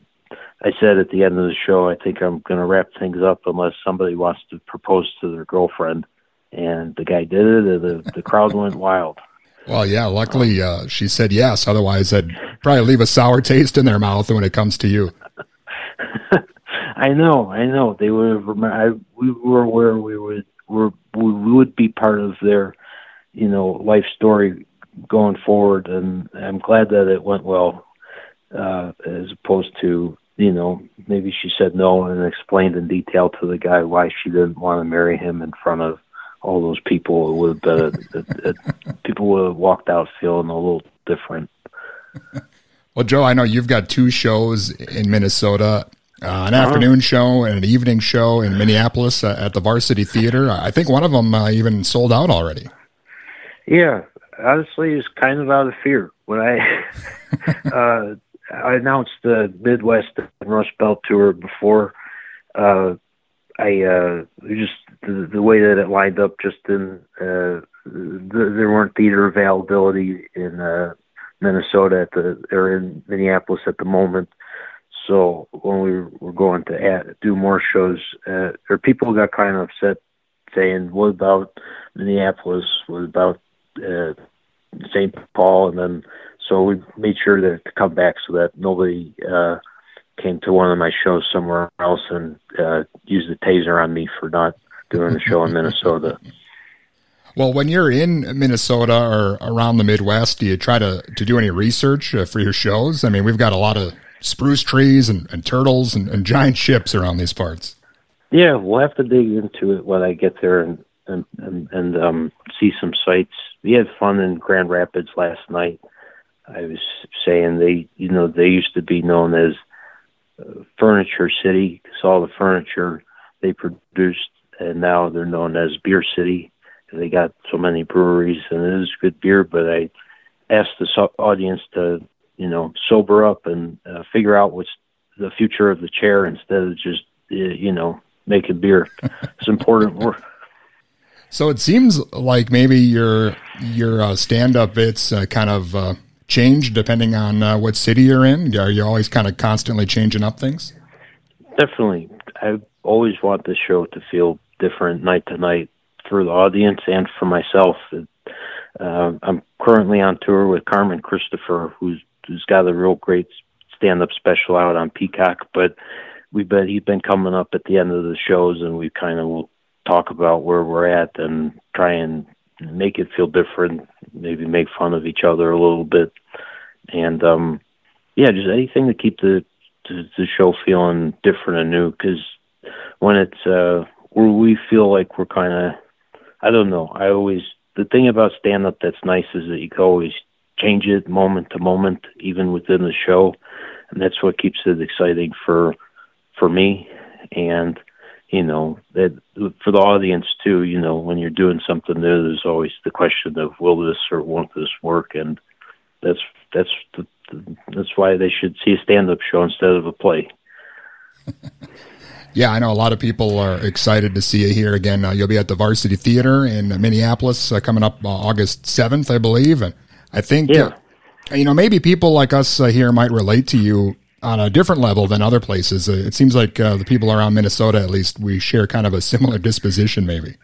I said at the end of the show, I think I'm going to wrap things up unless somebody wants to propose to their girlfriend. And the guy did it, and the the crowd went wild. Well, yeah. Luckily, uh, she said yes. Otherwise, I'd probably leave a sour taste in their mouth when it comes to you. [LAUGHS] I know, I know. They would have. I, we were where we would were we would be part of their, you know, life story going forward, and I'm glad that it went well, uh, as opposed to you know maybe she said no and explained in detail to the guy why she didn't want to marry him in front of all those people. It would have been a, a, a, people would have walked out feeling a little different. [LAUGHS] Well, Joe, I know you've got two shows in Minnesota. Uh, an afternoon show and an evening show in Minneapolis uh, at the Varsity Theater. I think one of them uh, even sold out already. Yeah, honestly, it's kind of out of fear. When I [LAUGHS] uh, I announced the Midwest and Rust Belt tour before, uh, I uh, just the, the way that it lined up just in uh, the, there weren't theater availability in uh, Minnesota at the or in Minneapolis at the moment. So when we were going to add, do more shows, uh, or people got kind of upset, saying, "What about Minneapolis? What about uh, St. Paul?" And then so we made sure to, to come back so that nobody uh, came to one of my shows somewhere else and uh, used the taser on me for not doing a show in Minnesota. Well, when you're in Minnesota or around the Midwest, do you try to, to do any research uh, for your shows? I mean, we've got a lot of spruce trees and, and turtles and, and giant ships around these parts. Yeah, we'll have to dig into it when I get there and and and, and um, see some sights. We had fun in Grand Rapids last night. I was saying they, you know, they used to be known as uh, Furniture City because all the furniture they produced, and now they're known as Beer City. 'cause They got so many breweries, and it is good beer. But I asked the audience to, you know, sober up and uh, figure out what's the future of the chair instead of just, uh, you know, making beer. It's important [LAUGHS] work. So it seems like maybe your your uh, stand up bits uh, kind of uh, change depending on uh, what city you're in. Are you always kind of constantly changing up things? Definitely. I always want the show to feel different night to night for the audience and for myself. Uh, I'm currently on tour with Carmen Christopher, who's who's got a real great stand-up special out on Peacock. But we've been he's been coming up at the end of the shows, and we kind of talk about where we're at and try and make it feel different. Maybe make fun of each other a little bit, and um, yeah, just anything to keep the the, the show feeling different and new. Because when it's uh, where we feel like we're kind of, I don't know. I always the thing about stand up that's nice is that you can always change it moment to moment, even within the show, and that's what keeps it exciting for for me. And you know that for the audience too. You know when you're doing something new, there's always the question of will this or won't this work, and that's that's the, that's why they should see a stand up show instead of a play. [LAUGHS] Yeah, I know a lot of people are excited to see you here again. Uh, you'll be at the Varsity Theater in Minneapolis uh, coming up uh, August 7th, I believe. And I think, uh, you know, maybe people like us uh, here might relate to you on a different level than other places. Uh, it seems like uh, the people around Minnesota, at least, we share kind of a similar disposition, maybe.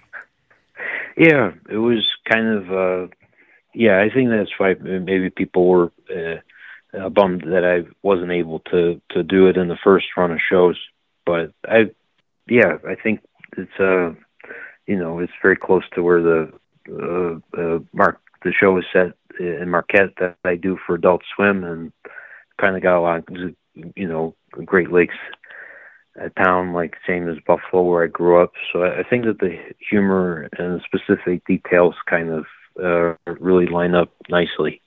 Yeah, it was kind of uh yeah, I think that's why maybe people were uh, uh, bummed that I wasn't able to to do it in the first run of shows. But I yeah, I think it's uh you know, it's very close to where the uh, uh Mark the show is set in Marquette that I do for Adult Swim and kind of got a lot of, you know, Great Lakes a town like same as Buffalo where I grew up. So I think that the humor and specific details kind of uh, really line up nicely.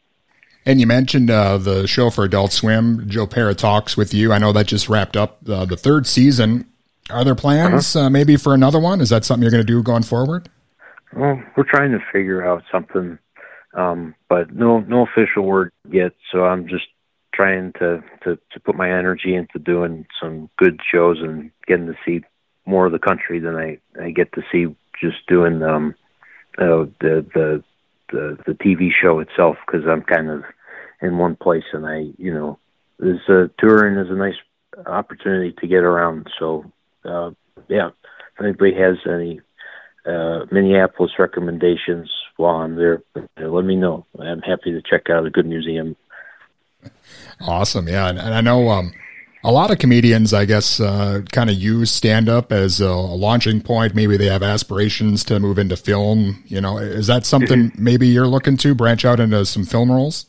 And you mentioned uh, the show for Adult Swim, Joe Pera Talks with you. I know that just wrapped up uh, the third season. Are there plans uh, maybe for another one? Is that something you're going to do going forward? Well, we're trying to figure out something, um, but no no official word yet. So I'm just trying to, to to put my energy into doing some good shows and getting to see more of the country than I I get to see just doing um uh, the the the the TV show itself because I'm kind of in one place and I you know this uh, touring is a nice opportunity to get around. So uh, yeah, if anybody has any uh, Minneapolis recommendations while I'm there, uh, let me know. I'm happy to check out a good museum. Awesome. Yeah. And, and I know um, a lot of comedians, I guess, uh, kind of use stand up as a, a launching point. Maybe they have aspirations to move into film. You know, is that something maybe you're looking to branch out into some film roles?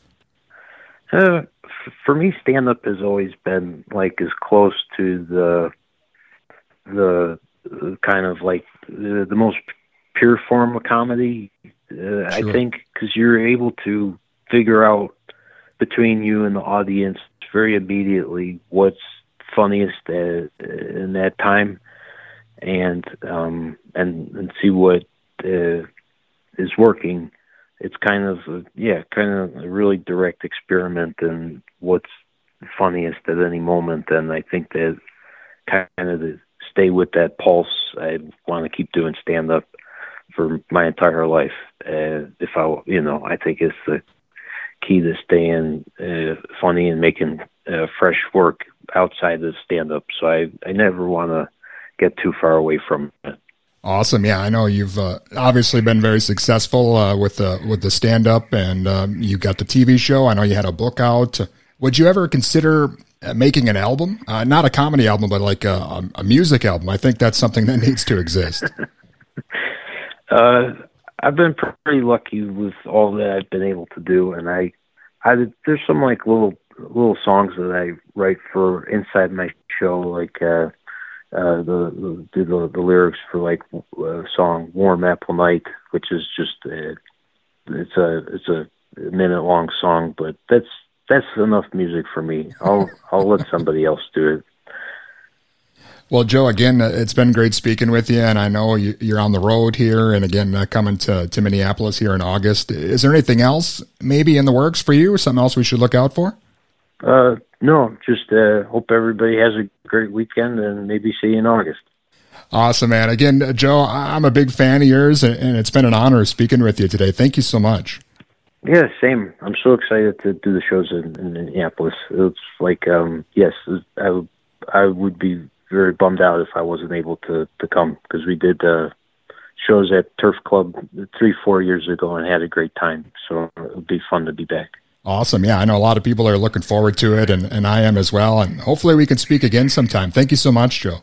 Uh, f- for me, stand up has always been like as close to the the uh, kind of like the, the most pure form of comedy. Uh, I think because you're able to figure out between you and the audience very immediately what's funniest uh, in that time, and um, and and see what uh, is working. It's kind of a, yeah, kind of a really direct experiment in what's funniest at any moment, and I think that kind of to stay with that pulse. I want to keep doing stand up for my entire life. Uh, if I, you know, I think it's the key to staying uh, funny and making uh, fresh work outside of stand up. So I, I never want to get too far away from it. Awesome. Yeah, I know you've uh, obviously been very successful uh, with the with the stand up, and um, you got the TV show. I know you had a book out. Would you ever consider uh, making an album? Uh, not a comedy album, but like a, a music album. I think that's something that needs to exist. [LAUGHS] Uh, I've been pretty lucky with all that I've been able to do, and I, I there's some like little little songs that I write for inside my show, like uh, uh, the, the the, the lyrics for like a song "Warm Apple Night," which is just uh, it's a it's a minute long song, but that's that's enough music for me. I'll I'll let somebody else do it. Well, Joe, again, uh, it's been great speaking with you, and I know you, you're on the road here, and again, uh, coming to, to Minneapolis here in August. Is there anything else maybe in the works for you? Or something else we should look out for? Uh, no, just uh, hope everybody has a great weekend, and maybe see you in August. Awesome, man. Again, uh, Joe, I'm a big fan of yours, and it's been an honor speaking with you today. Thank you so much. Yeah, same. I'm so excited to do the shows in, in Minneapolis. It's like, um, yes, I, I would be very bummed out if I wasn't able to to come because we did uh, shows at Turf Club three, four years ago and had a great time. So it would be fun to be back. Awesome. Yeah, I know a lot of people are looking forward to it, and, and I am as well. And hopefully we can speak again sometime. Thank you so much, Joe.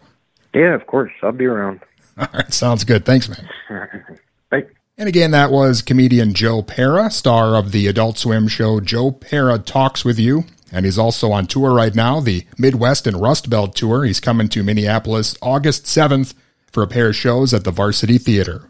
Yeah, of course. I'll be around. [LAUGHS] All right, sounds good. Thanks, man. [LAUGHS] Bye. And again, that was comedian Joe Pera, star of the Adult Swim show Joe Pera Talks with You. And he's also on tour right now, the Midwest and Rust Belt Tour. He's coming to Minneapolis August 7th for a pair of shows at the Varsity Theater.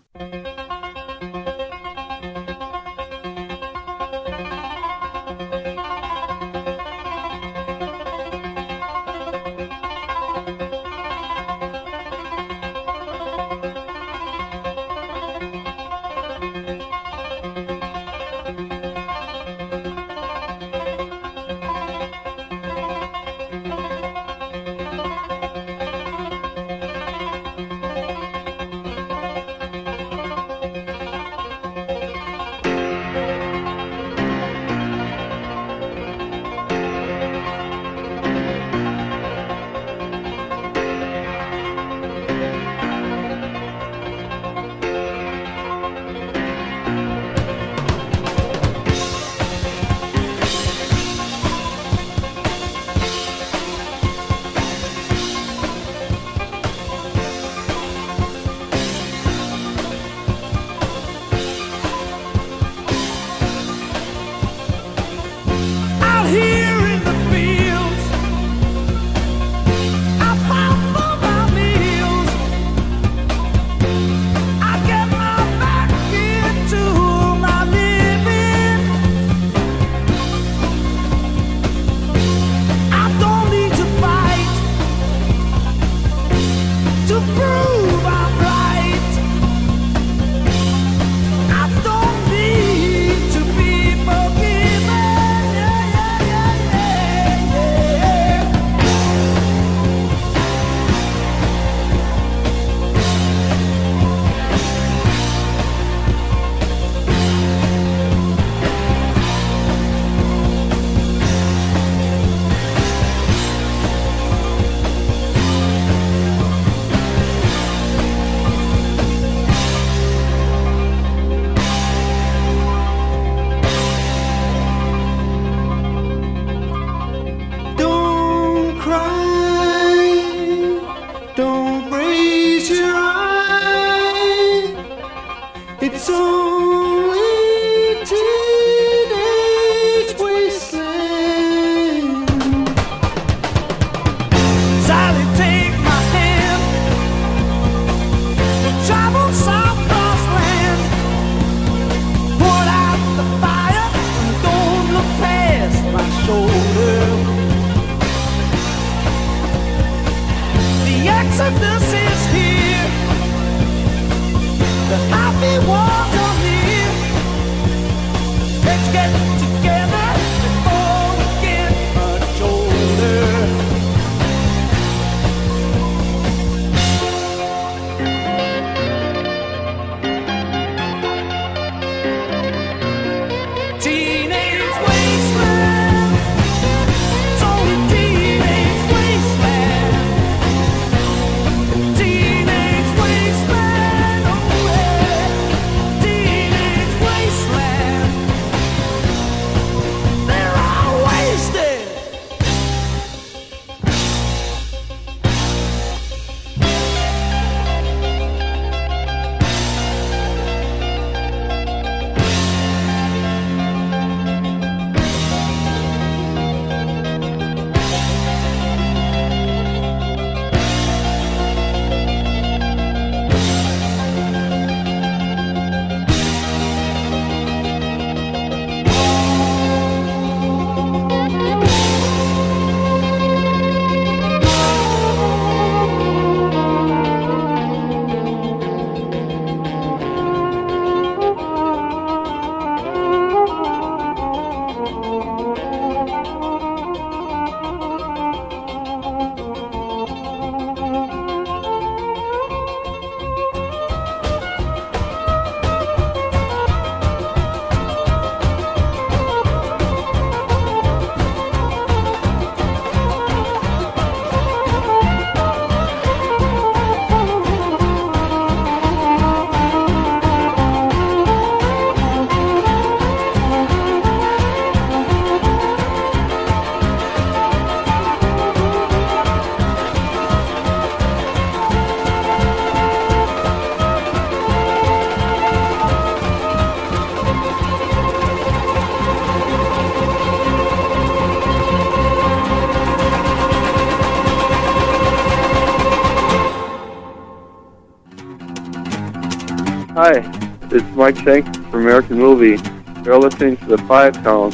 Mike Shanks from American Movie. You're listening to The Five Tone.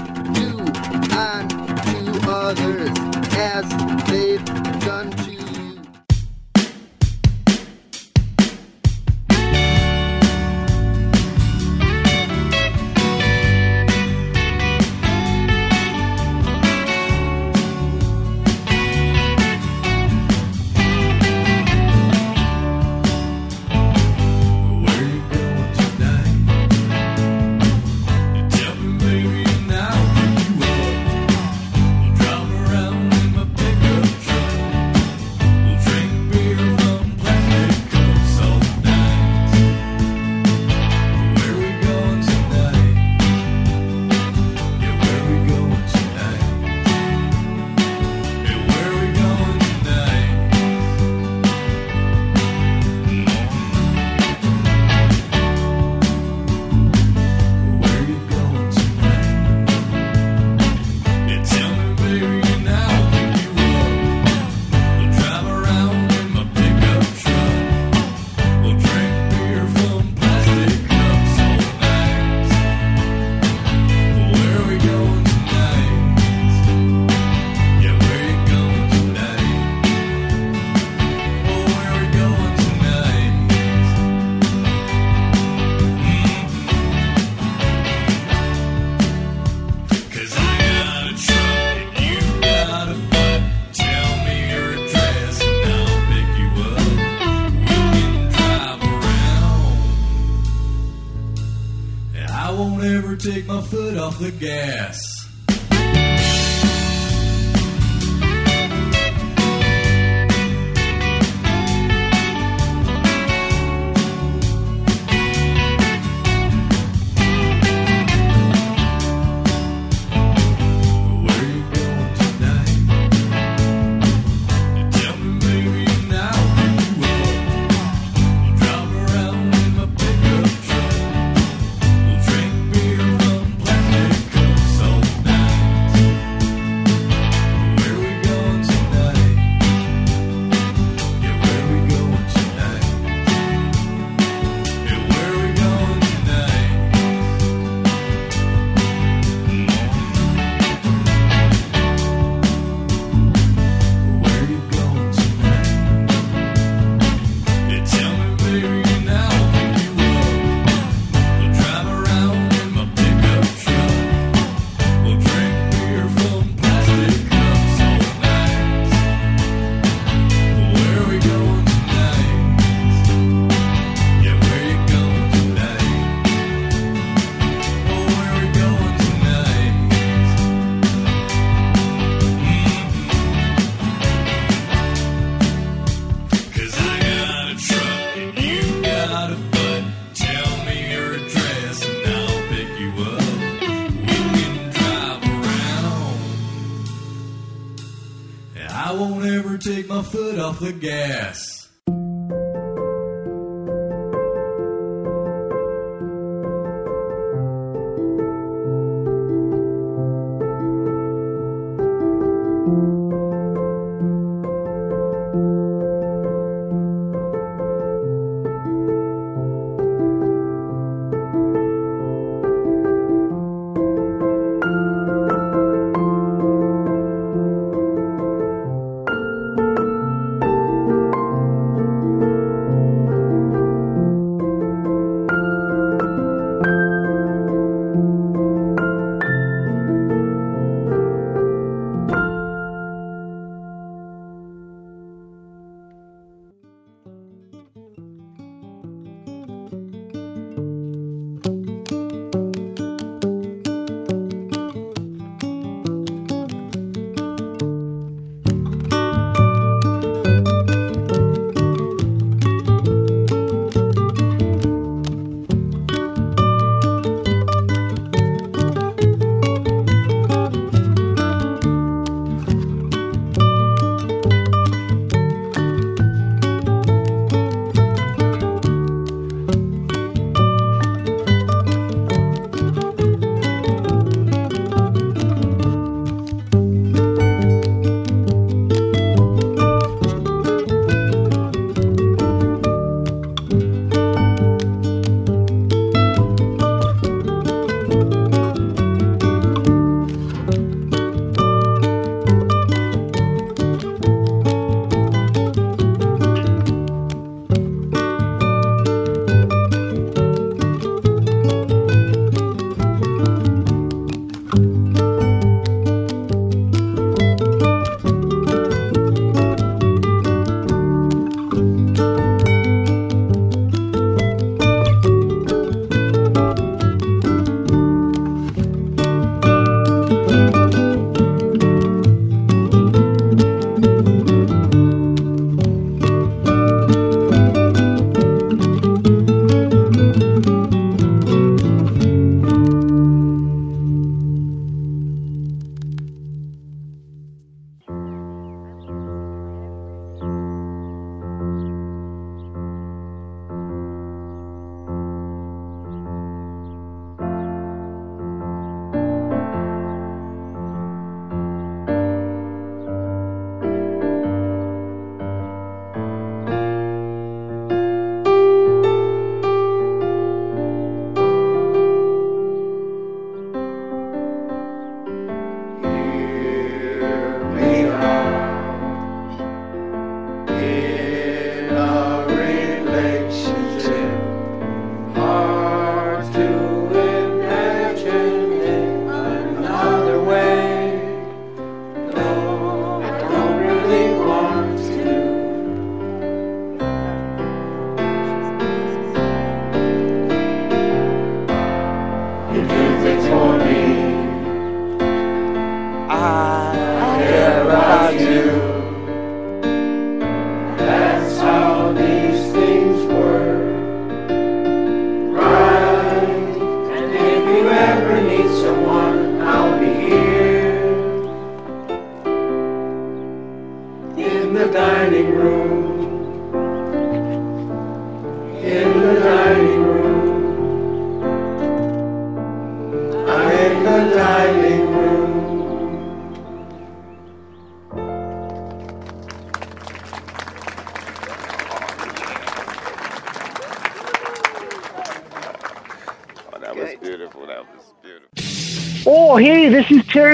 off the gas.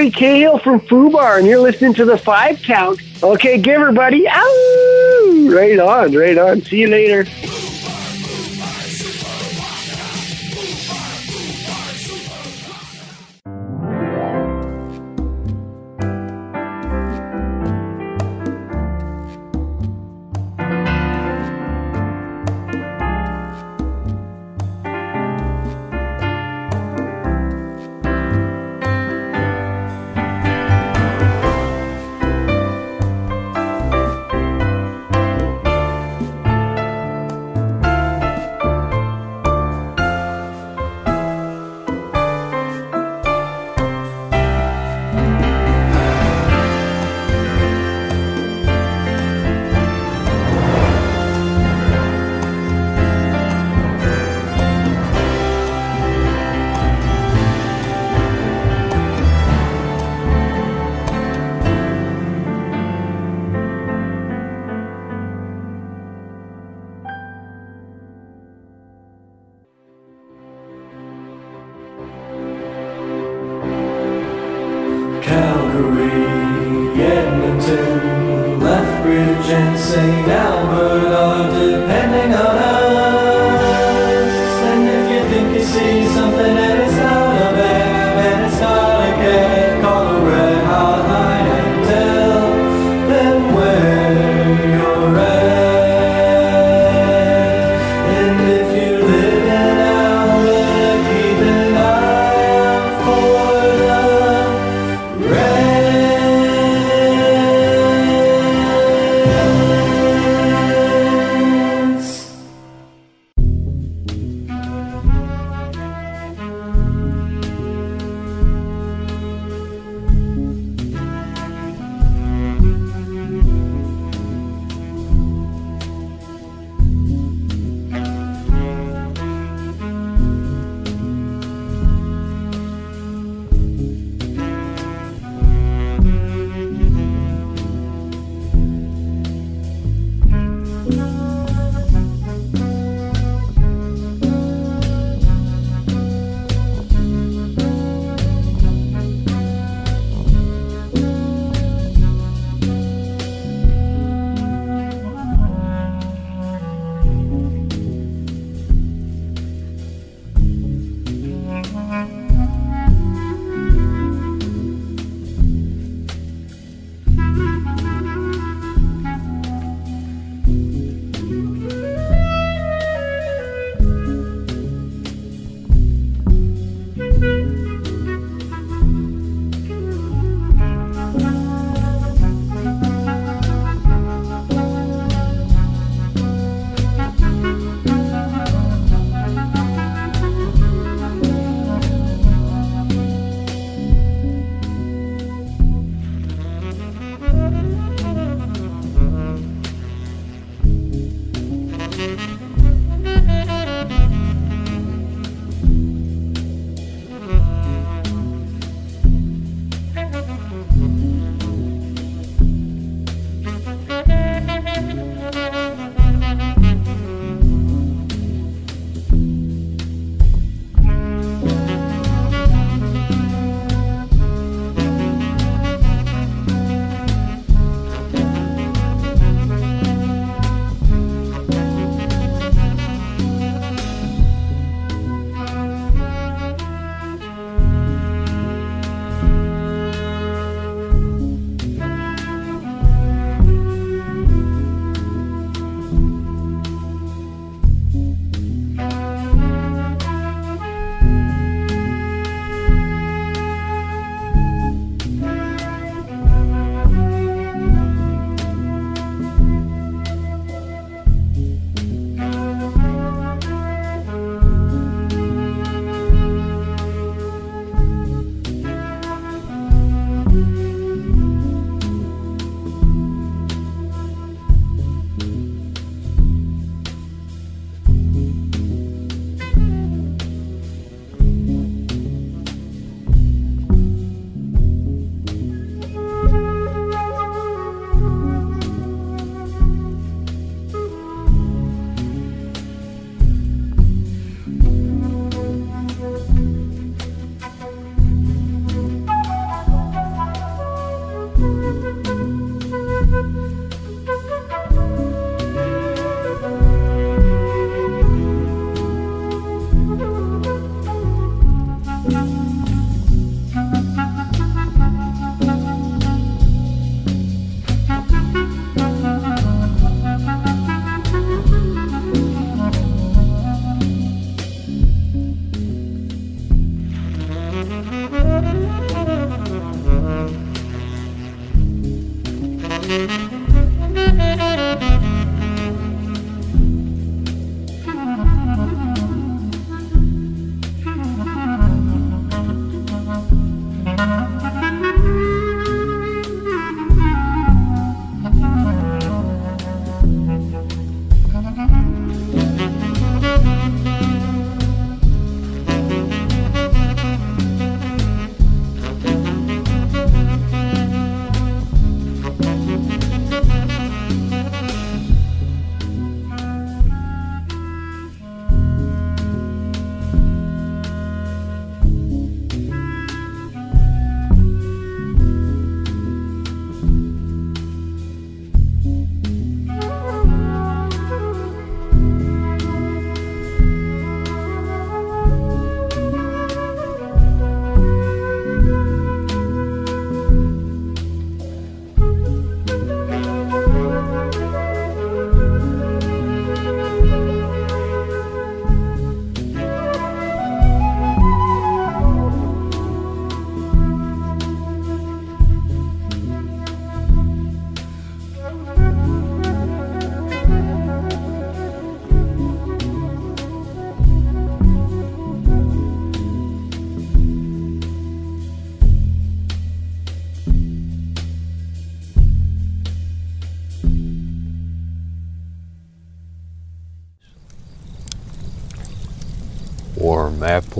Terry Cahill from Fubar, and you're listening to the five count. Okay, give her, buddy. Ow! Right on, right on. See you later.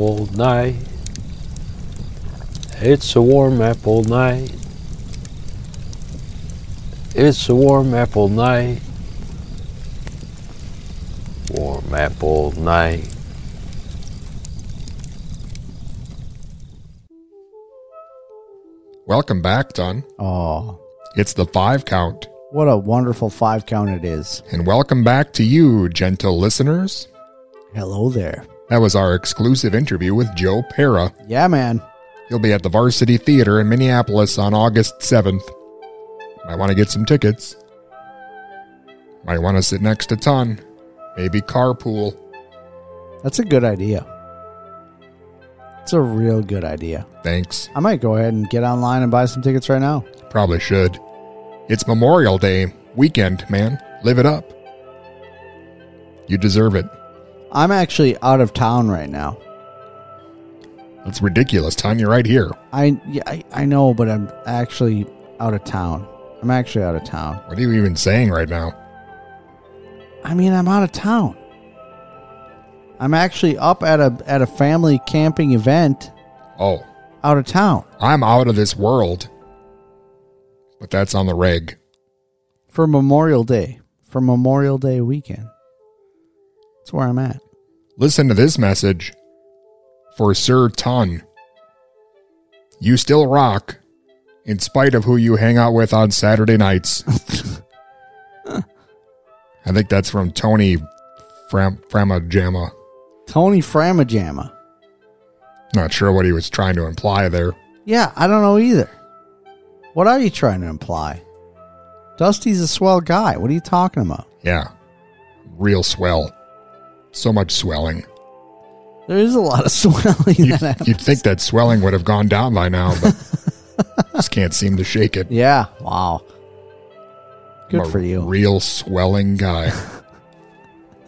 Apple night. It's a warm apple night. It's a warm apple night. Warm apple night. Welcome back, Ton. Oh, It's the five count. what a wonderful five count it is. And welcome back to you, gentle listeners. Hello there. That was our exclusive interview with Joe Pera. Yeah, man. He'll be at the Varsity Theater in Minneapolis on August 7th. Might want to get some tickets. Might want to sit next to Ton. Maybe carpool. That's a good idea. It's a real good idea. Thanks. I might go ahead and get online and buy some tickets right now. Probably should. It's Memorial Day weekend, man. Live it up. You deserve it. I'm actually out of town right now. That's ridiculous, Ton. You're right here. I yeah, I, I know, but I'm actually out of town. I'm actually out of town. What are you even saying right now? I mean, I'm out of town. I'm actually up at a at a family camping event Oh, out of town I'm out of this world. But that's on the reg. for Memorial Day. For Memorial Day weekend. That's where I'm at. Listen to this message for Sir Ton. You still rock in spite of who you hang out with on Saturday nights. [LAUGHS] I think that's from Tony Fram- Framajama. Tony Framajama. Not sure what he was trying to imply there. Yeah, I don't know either. What are you trying to imply? Dusty's a swell guy. What are you talking about? Yeah. Real swell. So much swelling. There is a lot of [LAUGHS] swelling You'd, that you'd think that swelling would have gone down by now, but [LAUGHS] just can't seem to shake it. Yeah. Wow. Good for you. Real swelling guy.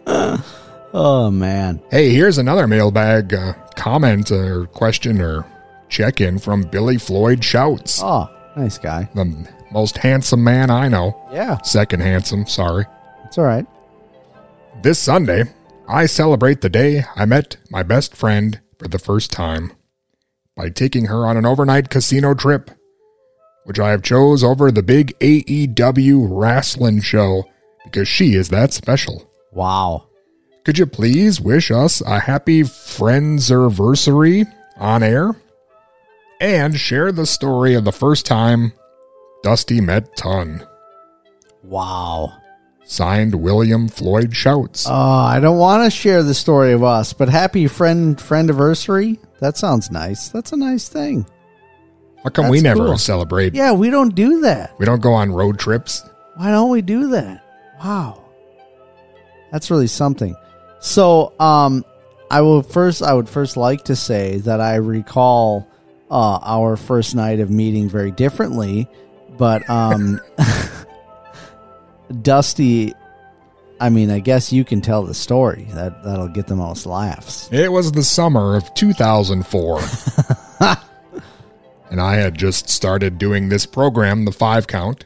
[LAUGHS] Oh man. Hey, here's another mailbag uh, comment or question or check in from Billy Floyd Shouts. Oh, nice guy. The most handsome man I know. Yeah. Second handsome, sorry. It's all right. This Sunday, I celebrate the day I met my best friend for the first time by taking her on an overnight casino trip, which I have chose over the big AEW wrestling show because she is that special. Wow. Could you please wish us a happy friends anniversary on air and share the story of the first time Dusty met Ton? Wow. Signed William Floyd Shouts. Oh, I don't want to share the story of us, but happy friend friend anniversary. That sounds nice. That's a nice thing. How come we never cool. celebrate? Yeah, we don't do that. We don't go on road trips. Why don't we do that? Wow. That's really something. So, um I will first I would first like to say that I recall uh our first night of meeting very differently, but um [LAUGHS] Dusty I mean, I guess you can tell the story. That that'll get the most laughs. It was the summer of 2004. [LAUGHS] and I had just started doing this program, The Five Count.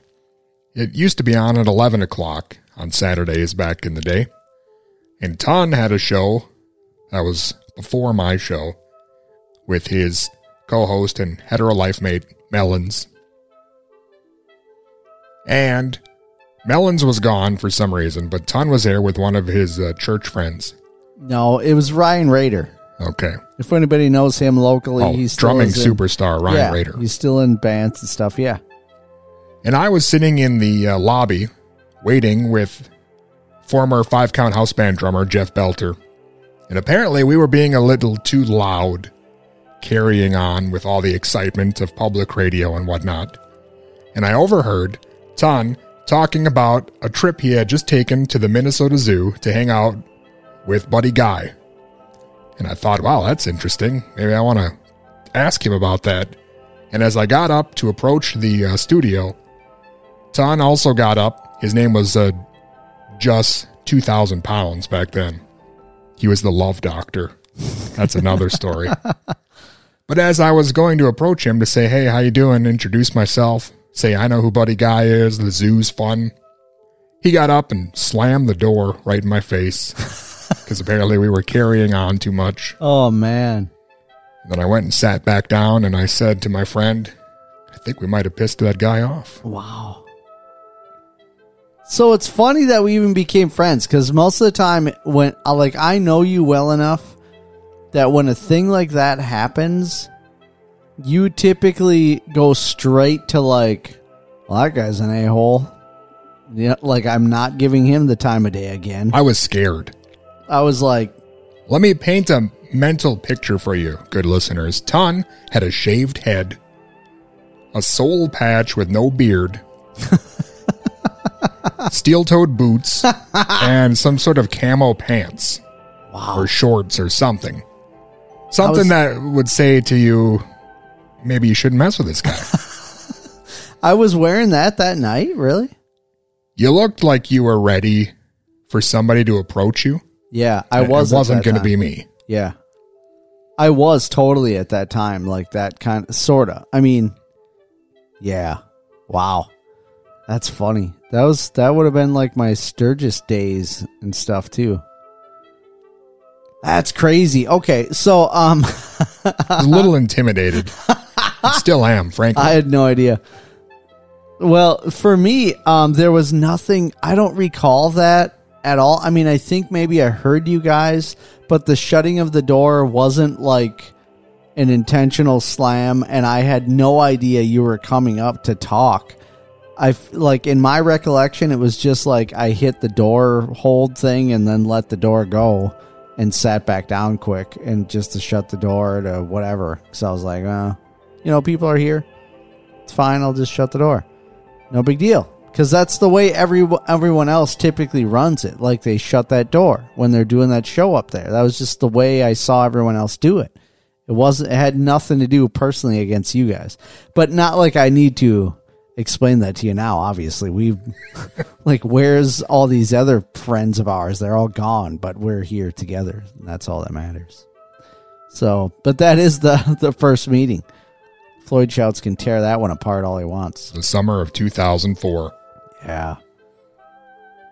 It used to be on at 11 o'clock on Saturdays back in the day. And Ton had a show that was before my show with his co host and hetero life mate, Melons. And Melons was gone for some reason, but Ton was there with one of his uh, church friends. No, it was Ryan Rader. Okay. If anybody knows him locally, Oh, he's still drumming in- superstar Ryan yeah, Rader. He's still in bands and stuff. Yeah. And I was sitting in the uh, lobby waiting with former five count house band drummer Jeff Belter. And apparently we were being a little too loud, carrying on with all the excitement of public radio and whatnot. And I overheard Ton talking about a trip he had just taken to the Minnesota Zoo to hang out with Buddy Guy. And I thought, wow, that's interesting. Maybe I want to ask him about that. And as I got up to approach the uh, studio, Ton also got up. His name was uh, Just 2,000 pounds back then. He was the love doctor. That's another [LAUGHS] story. but as I was going to approach him to say, hey, how you doing? Introduce myself. Say, I know who Buddy Guy is. The zoo's fun. He got up and slammed the door right in my face. [LAUGHS] because apparently we were carrying on too much. Oh man. Then I went and sat back down and I said to my friend, I think we might have pissed that guy off. Wow. So it's funny that we even became friends because most of the time when like I know you well enough that when a thing like that happens, you typically go straight to like, well, that guy's an a hole. Yeah, like I'm not giving him the time of day again. I was scared. I was like, Let me paint a mental picture for you, good listeners. Ton had a shaved head, a soul patch with no beard, [LAUGHS] steel toed boots, [LAUGHS] and some sort of camo pants. Or shorts or something. Something was- that would say to you, maybe you shouldn't mess with this guy. [LAUGHS] I was wearing that that night. Really? you looked like you were ready for somebody to approach you. Yeah, I It was. at wasn't going to be me. Yeah. I was totally at that time like that kind of sorta. I mean, yeah. Wow. That's funny. That was that would have been like my Sturgis days and stuff too. That's crazy. Okay, so um [LAUGHS] a little intimidated. [LAUGHS] [LAUGHS] Still am, frankly. I had no idea. Well, for me, um, there was nothing. I don't recall that at all. I mean, I think maybe I heard you guys, but the shutting of the door wasn't like an intentional slam, and I had no idea you were coming up to talk. I like in my recollection, it was just like I hit the door hold thing and then let the door go and sat back down quick and just to shut the door to whatever. So I was like, uh, you know, people are here. It's fine. I'll just shut the door. No big deal. Because that's the way every everyone else typically runs it. Like they shut that door when they're doing that show up there. That was just the way I saw everyone else do it. It wasn't. It had nothing to do personally against you guys. But not like I need to explain that to you now. Obviously, we've [LAUGHS] like where's all these other friends of ours? They're all gone, but we're here together. That's all that matters. So, but that is the [LAUGHS] the first meeting. Floyd Shouts can tear that one apart all he wants. the summer of 2004. Yeah.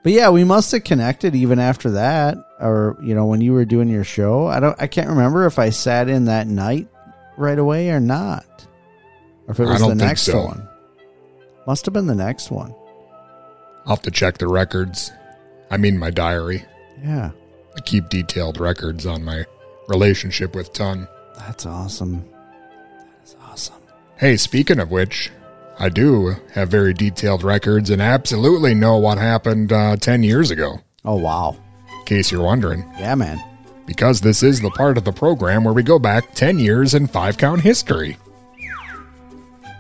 But yeah, we must have connected even after that, or you know, when you were doing your show. I don't, I can't remember if I sat in that night right away or not, or if it was the next so. one. Must have been the next one. I'll have to check the records. I mean, my diary. Yeah, I keep detailed records on my relationship with Ton. that's awesome. Hey, speaking of which, I do have very detailed records and absolutely know what happened uh, 10 years ago. Oh wow! In case you're wondering. Yeah, man. Because this is the part of the program where we go back 10 years in five count history.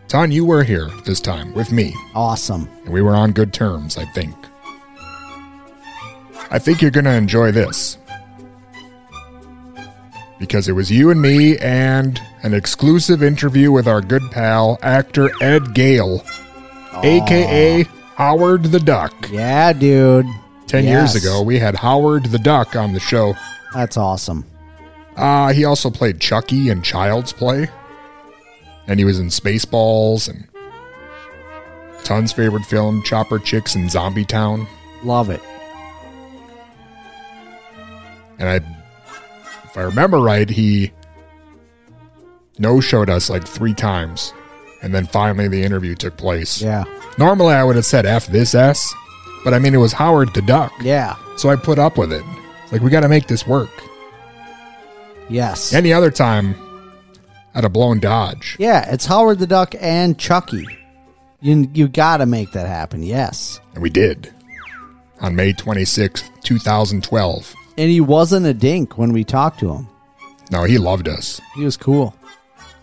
Ton, you were here this time with me. Awesome. And we were on good terms, I think. I think you're going to enjoy this. Because it was you and me and an exclusive interview with our good pal, actor Ed Gale, aka Howard the Duck. Yeah, dude. 10 Yes. years ago, we had Howard the Duck on the show. That's awesome. Uh, he also played Chucky in Child's Play. And he was in Spaceballs and Ton's favorite film, Chopper Chicks in Zombie Town. Love it. And I, if I remember right, he no showed us like three times. And then finally the interview took place. Yeah. Normally I would have said F this S, but I mean, it was Howard the Duck. Yeah. So I put up with it. It's like, we got to make this work. Yes. Any other time, I'd have blown Dodge. Yeah, it's Howard the Duck and Chucky. You you got to make that happen. Yes. And we did. On May 26th, 2012. And he wasn't a dink when we talked to him. No, he loved us. He was cool.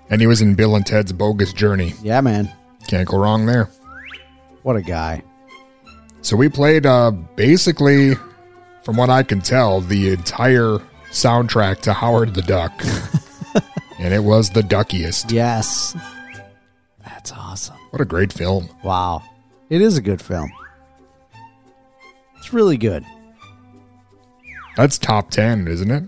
And he was in Bill and Ted's Bogus Journey. Yeah, man. Can't go wrong there. What a guy. So we played uh, basically, from what I can tell, the entire soundtrack to Howard the Duck. [LAUGHS] and it was the duckiest. Yes. That's awesome. What a great film. Wow. It is a good film. It's really good. That's top 10, isn't it?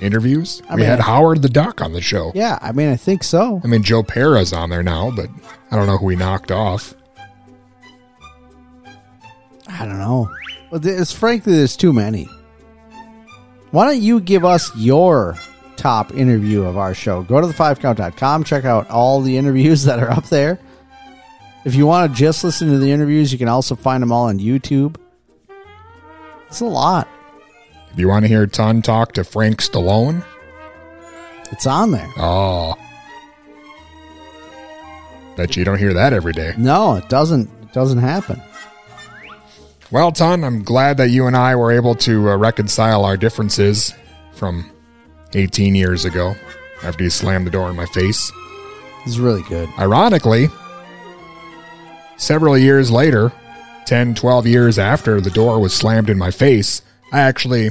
Interviews? I we mean, had Howard the Duck on the show. Yeah, I mean, I think so. I mean, Joe Pera's on there now, but I don't know who he knocked off. I don't know. Well, there's frankly, there's too many. Why don't you give us your top interview of our show? Go to the5count.com, check out all the interviews [LAUGHS] that are up there. If you want to just listen to the interviews, you can also find them all on YouTube. It's a lot. You want to hear Ton talk to Frank Stallone, It's on there. oh, bet you don't hear that every day. No, it doesn't. It doesn't happen. Well, Ton, I'm glad that you and I were able to uh, reconcile our differences from 18 years ago after you slammed the door in my face. This is really good. Ironically, several years later, 10, 12 years after the door was slammed in my face, I actually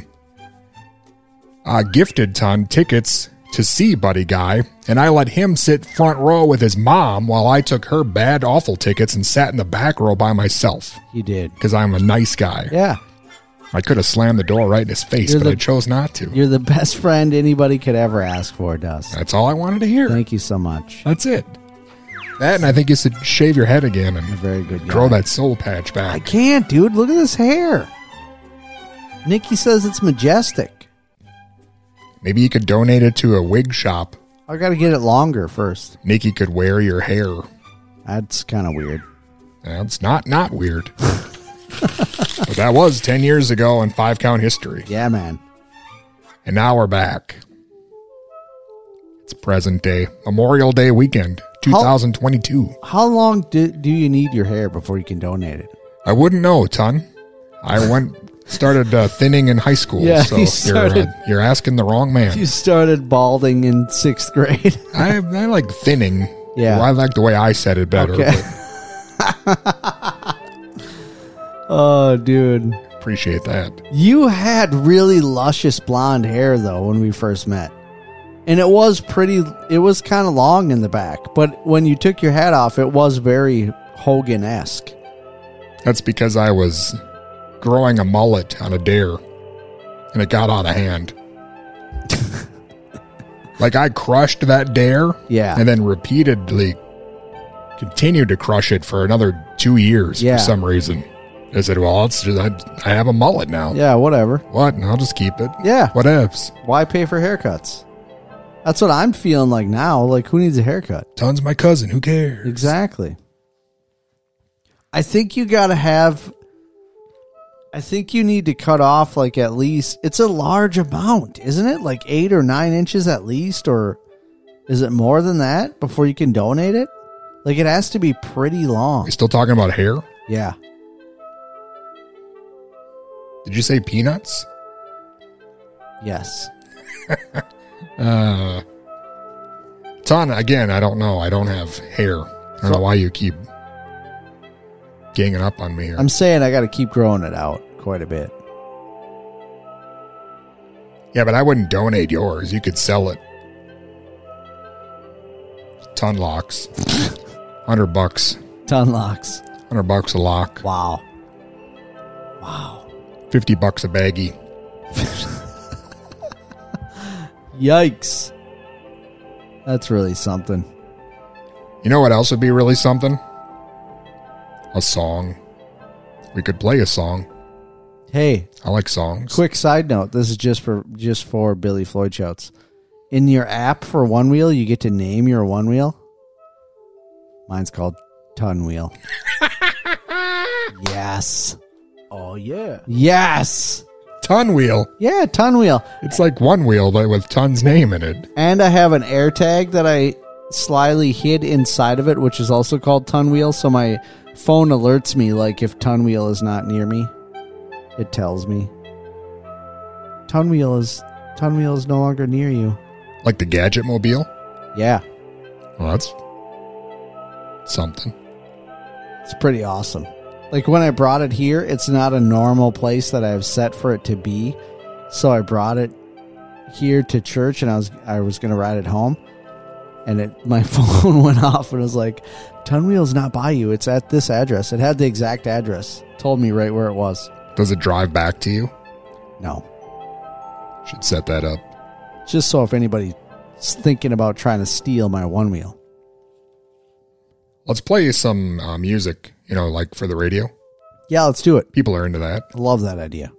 uh, gifted Ton tickets to see Buddy Guy, and I let him sit front row with his mom while I took her bad, awful tickets and sat in the back row by myself. You did. Because I'm a nice guy. Yeah. I could have slammed the door right in his face, You're but the- I chose not to. You're the best friend anybody could ever ask for, Dust. That's all I wanted to hear. Thank you so much. That's it. That, and I think you should shave your head again and very good grow guy. that soul patch back. I can't, dude. Look at this hair. Nikki says it's majestic. Maybe you could donate it to a wig shop. I got to get it longer first. Nikki could wear your hair. That's kind of weird. That's not not weird. but that was 10 years ago in five count history. Yeah, man. And now we're back. It's present day, Memorial Day weekend, 2022. How long do, do you need your hair before you can donate it? I wouldn't know, ton. I went started uh, thinning in high school, Yeah, so you you're started- uh, you're asking the wrong man. You started balding in sixth grade. [LAUGHS] I I like thinning. Yeah. Well, I like the way I said it better. Okay. [LAUGHS] oh, dude. Appreciate that. You had really luscious blonde hair though when we first met. And it was pretty it was kind of long in the back, but when you took your hat off it was very Hogan-esque. That's because I was growing a mullet on a dare, and it got out of hand. [LAUGHS] like I crushed that dare, Yeah. and then repeatedly continued to crush it for another two years Yeah. for some reason. I said, "Well, it's just I, I have a mullet now. Yeah, whatever. What? And I'll just keep it. Yeah. Whatevs. Why pay for haircuts? That's what I'm feeling like now. Like who needs a haircut? Ton's my cousin. Who cares? Exactly. I think you got to have. I think you need to cut off like at least. It's a large amount, isn't it? Like eight or nine inches at least, or is it more than that before you can donate it? Like it has to be pretty long. You still talking about hair? Yeah. Did you say peanuts? Yes. [LAUGHS] Uh, Ton, again, I don't know. I don't have hair. I don't know why you keep ganging up on me here. I'm saying I got to keep growing it out quite a bit. yeah, but I wouldn't donate yours. You could sell it. Ton locks. [LAUGHS] 100 bucks. Ton locks. 100 bucks a lock. Wow. Wow. 50 bucks a baggie. [LAUGHS] Yikes. That's really something. You know what else would be really something? A song. We could play a song. Hey, I like songs. Quick side note: This is just for just for Billy Floyd shouts. In your app for Onewheel, you get to name your Onewheel. Mine's called Ton Wheel. [LAUGHS] yes. Oh, yeah. Yes. Ton wheel. Yeah, Ton Wheel. It's like one wheel, but with Ton's name in it. And I have an AirTag that I slyly hid inside of it, which is also called Ton Wheel. So my phone alerts me, like if Ton Wheel is not near me, it tells me. Ton Wheel is Ton Wheel is no longer near you. Like the Gadget Mobile. Yeah, Well, that's something. it's pretty awesome. Like when I brought it here, it's not a normal place that I've set for it to be. So I brought it here to church and I was I was gonna ride it home. And it my [LAUGHS] phone went off and it was like, Ton Wheel's not by you, it's at this address. It had the exact address. Told me right where it was. Does it drive back to you? No. Should set that up. Just so if anybody's thinking about trying to steal my Onewheel. Let's play some uh, music, you know, like for the radio. Yeah, let's do it. People are into that. I love that idea.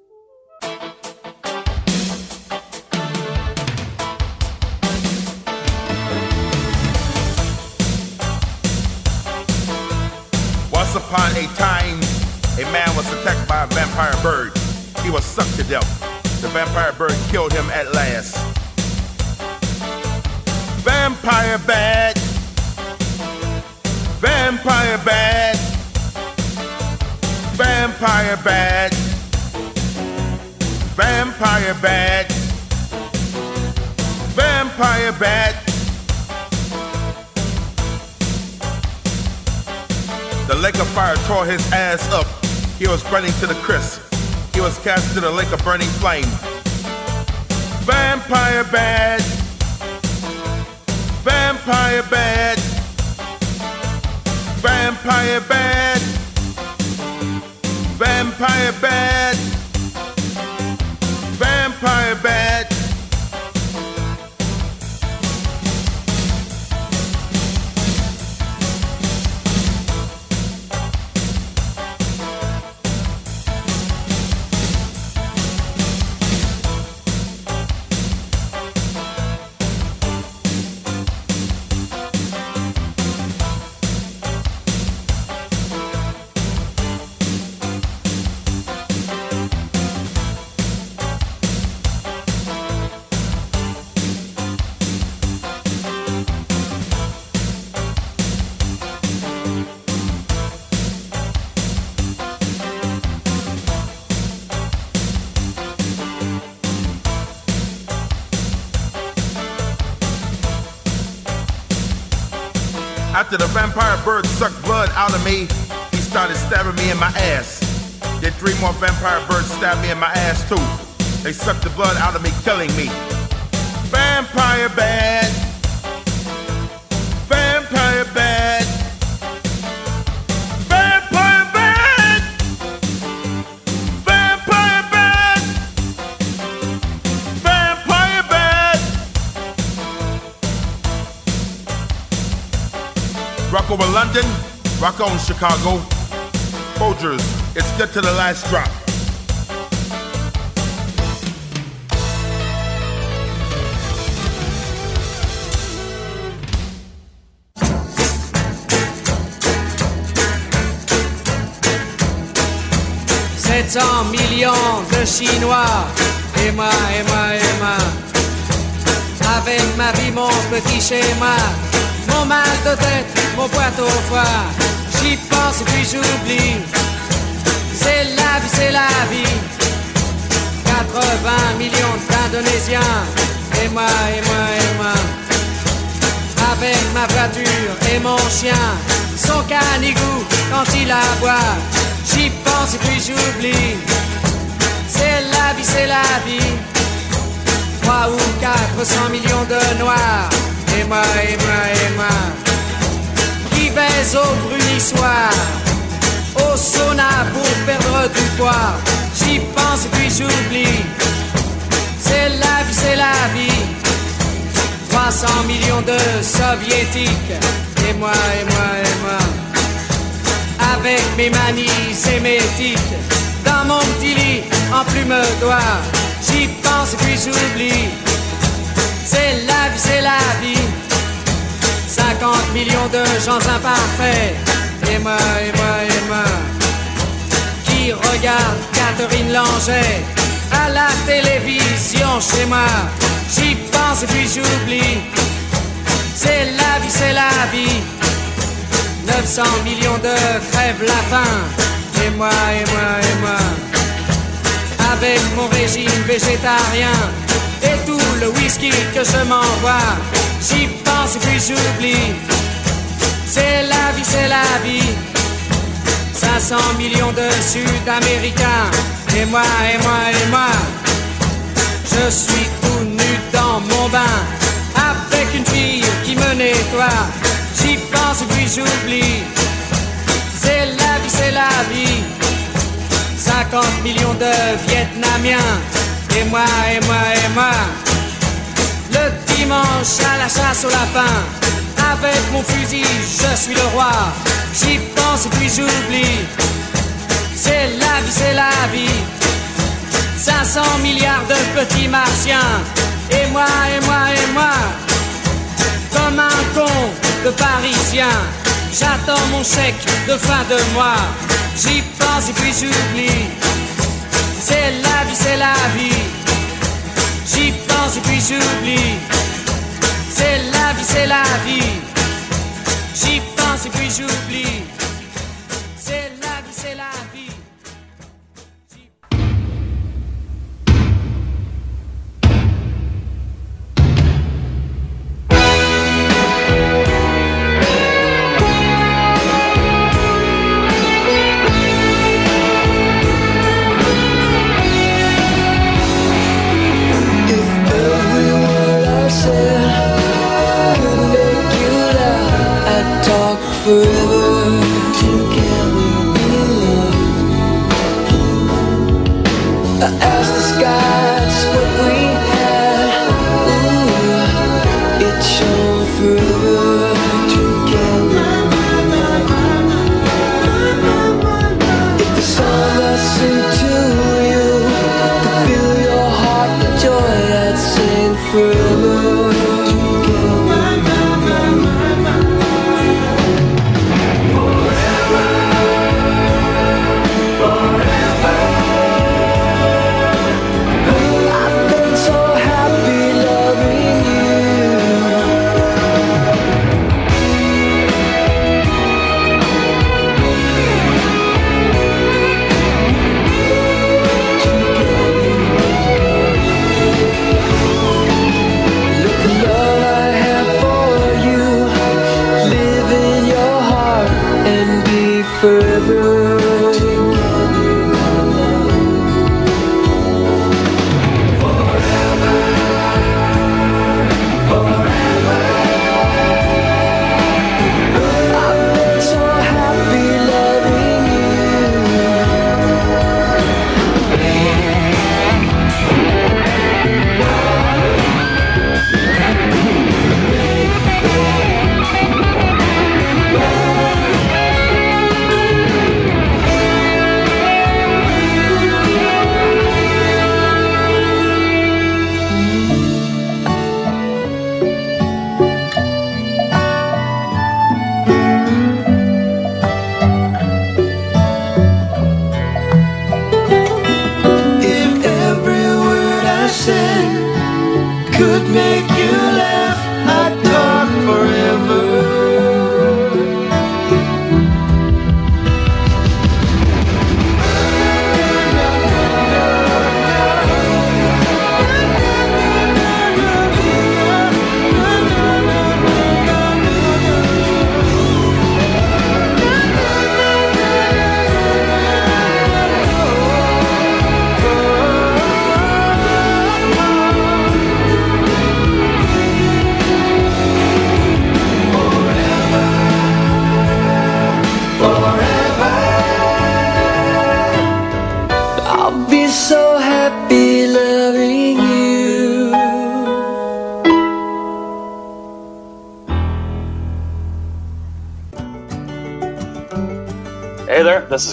Vampire bird. He was sucked to death. The vampire bird killed him at last. Vampire bad. Vampire bad. Vampire bad. Vampire bad. Vampire bad. The lake of fire tore his ass up. He was burning to the crisp. He was cast to the lake of burning flame. Vampire bad. Vampire bad. Vampire bad. Vampire bad. Bird sucked blood out of me, he started stabbing me in my ass. Then three more vampire birds stabbed me in my ass too. They sucked the blood out of me, killing me. Vampire bad. Rock over London, rock on Chicago. Folgers, it's good to the last drop. « 700 millions de Chinois, et moi, et moi, et moi. Avec ma vie, mon petit schéma, mon mal de tête, mon boîte au foie, j'y pense et puis j'oublie. C'est la vie, c'est la vie. 80 millions d'Indonésiens, et moi, et moi, et moi. Avec ma voiture et mon chien, son canigou quand il aboie, j'y pense et puis j'oublie. C'est la vie, c'est la vie. 3 ou 400 millions de noirs, et moi, et moi, et moi. Qui baise au brunissoir, au sauna pour perdre du poids, j'y pense puis j'oublie. C'est la vie, c'est la vie. 300 millions de soviétiques, et moi, et moi, et moi. Avec mes manies sémétiques, dans mon petit lit, en plume d'oie, j'y pense puis j'oublie. C'est la vie, c'est la vie. 50 millions de gens imparfaits, et moi, et moi, et moi. Qui regarde Catherine Langer à la télévision chez moi. J'y pense et puis j'oublie. C'est la vie, c'est la vie. 900 millions de crèves la faim. Et moi, et moi, et moi. Avec mon régime végétarien le whisky que je m'envoie. J'y pense et puis j'oublie. C'est la vie, c'est la vie. 500 millions de Sud-Américains. Et moi, et moi, et moi. Je suis tout nu dans mon bain. Avec une fille qui me nettoie. J'y pense et puis j'oublie. C'est la vie, c'est la vie. 50 millions de Vietnamiens. Et moi, et moi, et moi. Dimanche à la chasse au lapin. Avec mon fusil, je suis le roi. J'y pense et puis j'oublie. C'est la vie, c'est la vie. 500 milliards de petits martiens. Et moi, et moi, et moi. Comme un con de parisien. J'attends mon chèque de fin de mois. J'y pense et puis j'oublie. C'est la vie, c'est la vie. J'y pense et puis j'oublie. C'est la vie, c'est la vie. J'y pense et puis j'oublie. Forever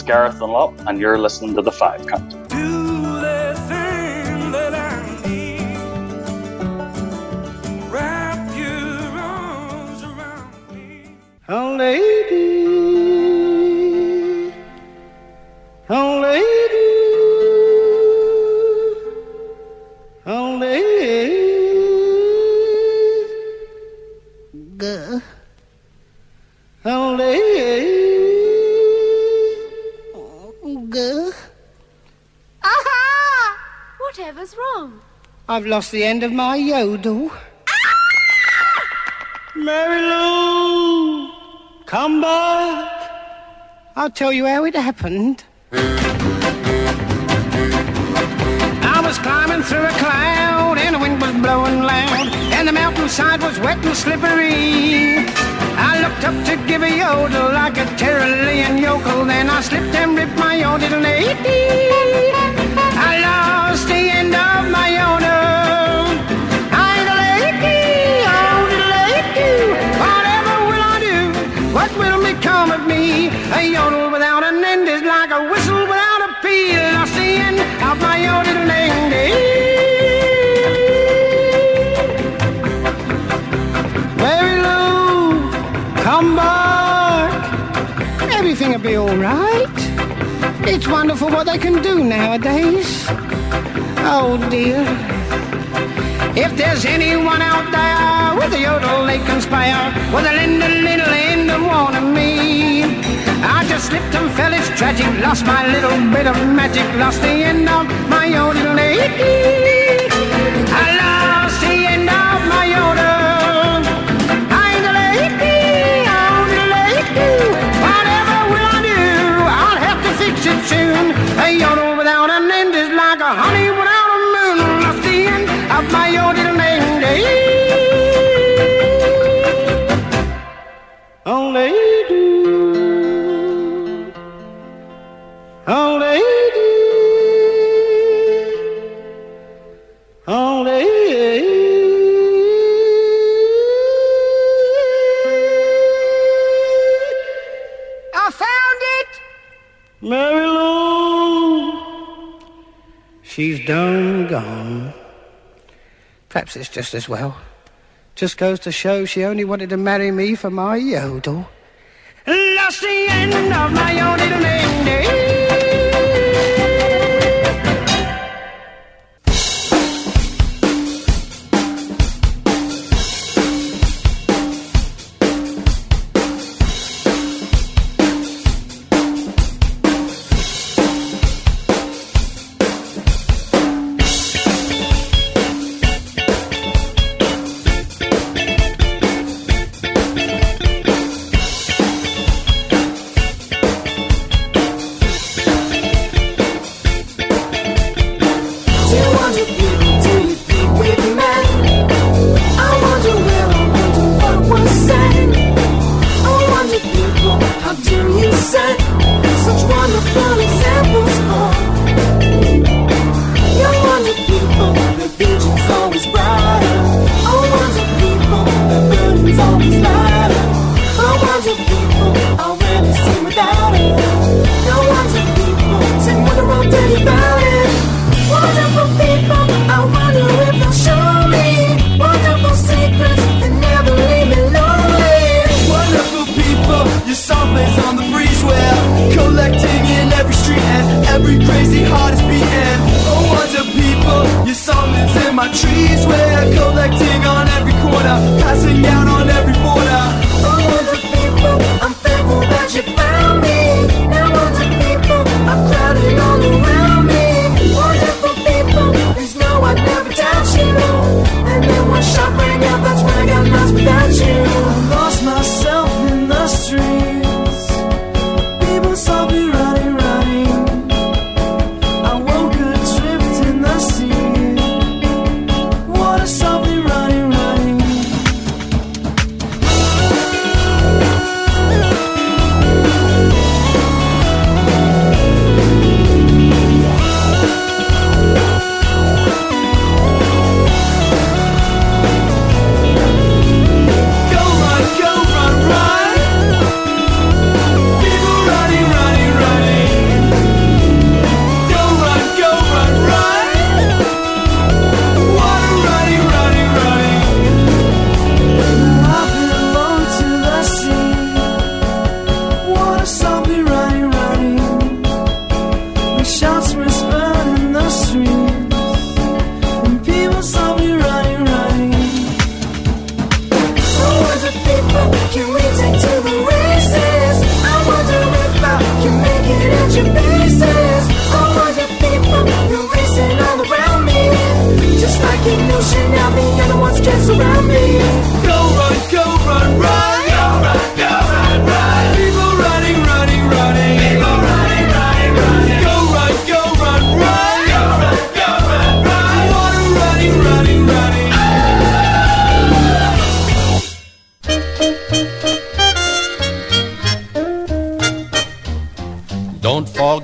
Gareth Dunlop, and you're listening to the Five Count. I've lost the end of my yodel. Mary Lou, come back. I'll tell you how it happened. I was climbing through a cloud and the wind was blowing loud and the mountainside was wet and slippery. I looked up to give a yodel like a Tyrolean yokel, then I slipped and ripped my yodel. I lost the end of my yodel. A yodel without an end is like a whistle without a peal. That's the end of my yodeling end. Mary Lou, come back. Everything will be all right. It's wonderful what they can do nowadays. Oh dear. If there's anyone out there with a yodel they can conspire, with a little lindel, end of one of me just slipped and fell, it's tragic. Lost my little bit of magic, lost the end of my own lady. I love Perhaps it's just as well. Just goes to show she only wanted to marry me for my yodel. That's the end of my yodel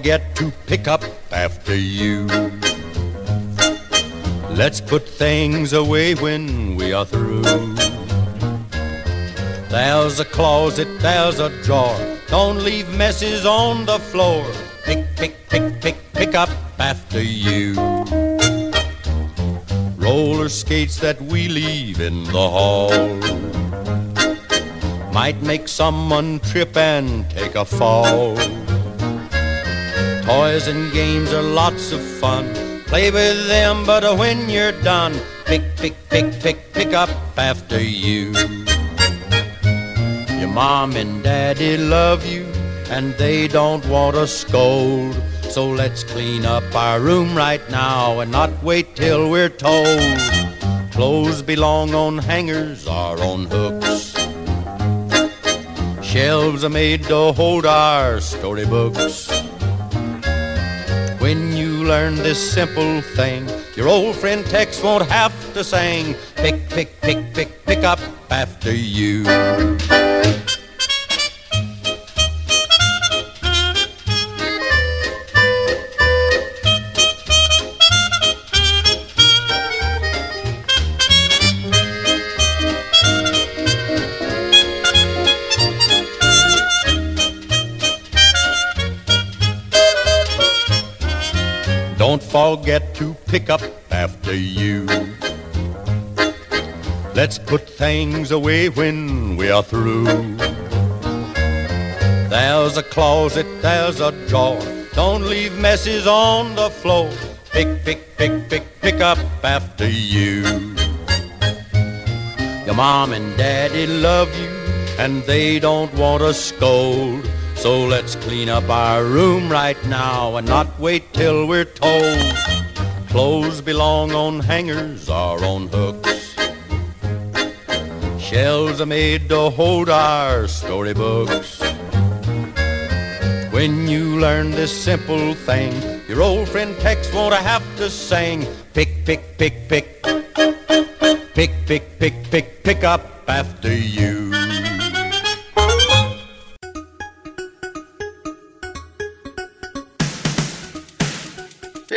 forget to pick up after you. Let's put things away when we are through. There's a closet, there's a drawer. Don't leave messes on the floor. Pick, pick, pick, pick, pick up after you. Roller skates that we leave in the hall might make someone trip and take a fall. Toys and games are lots of fun. Play with them, but when you're done, pick, pick, pick, pick, pick up after you. Your mom and daddy love you, and they don't want to scold. So let's clean up our room right now and not wait till we're told. Clothes belong on hangers or on hooks. Shelves are made to hold our storybooks. Learn this simple thing, your old friend Tex won't have to sing. Pick, pick, pick, pick, pick up after you. Forget to pick up after you. Let's put things away when we are through. There's a closet, there's a drawer. Don't leave messes on the floor. Pick, pick, pick, pick, pick up after you. Your mom and daddy love you, and they don't want to scold. So let's clean up our room right now and not wait till we're told. Clothes belong on hangers or on hooks. Shelves are made to hold our storybooks. When you learn this simple thing, your old friend Tex won't have to sing. Pick, pick, pick, pick. Pick, pick, pick, pick, pick up after you.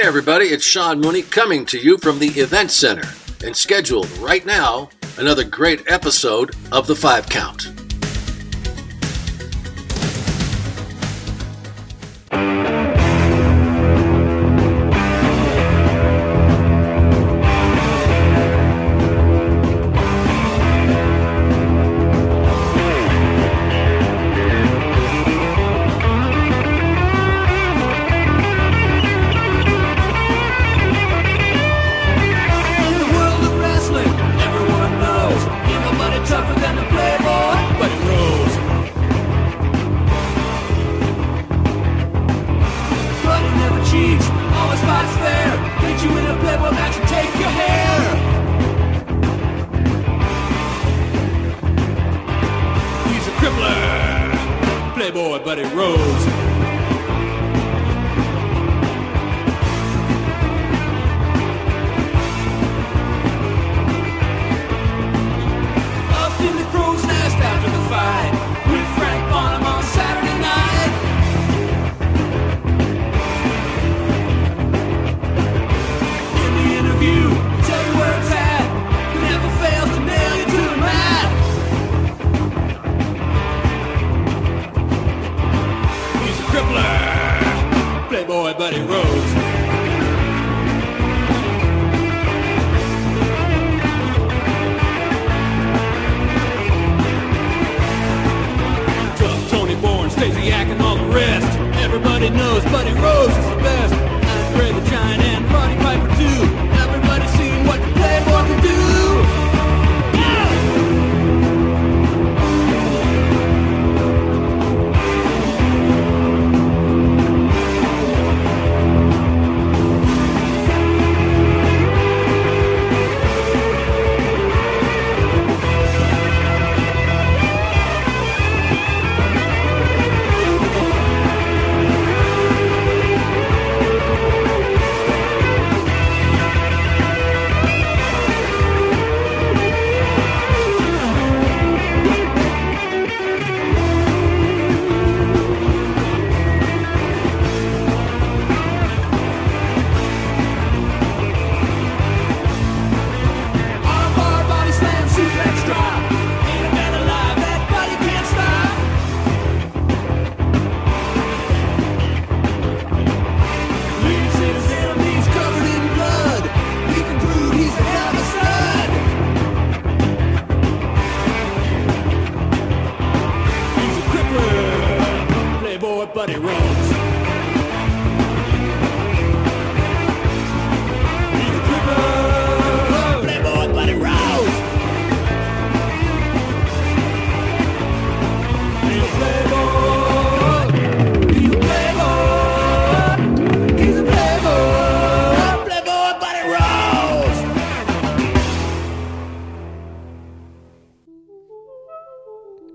Hey everybody, it's Sean Mooney coming to you from the Event Center and scheduled right now another great episode of The Five Count.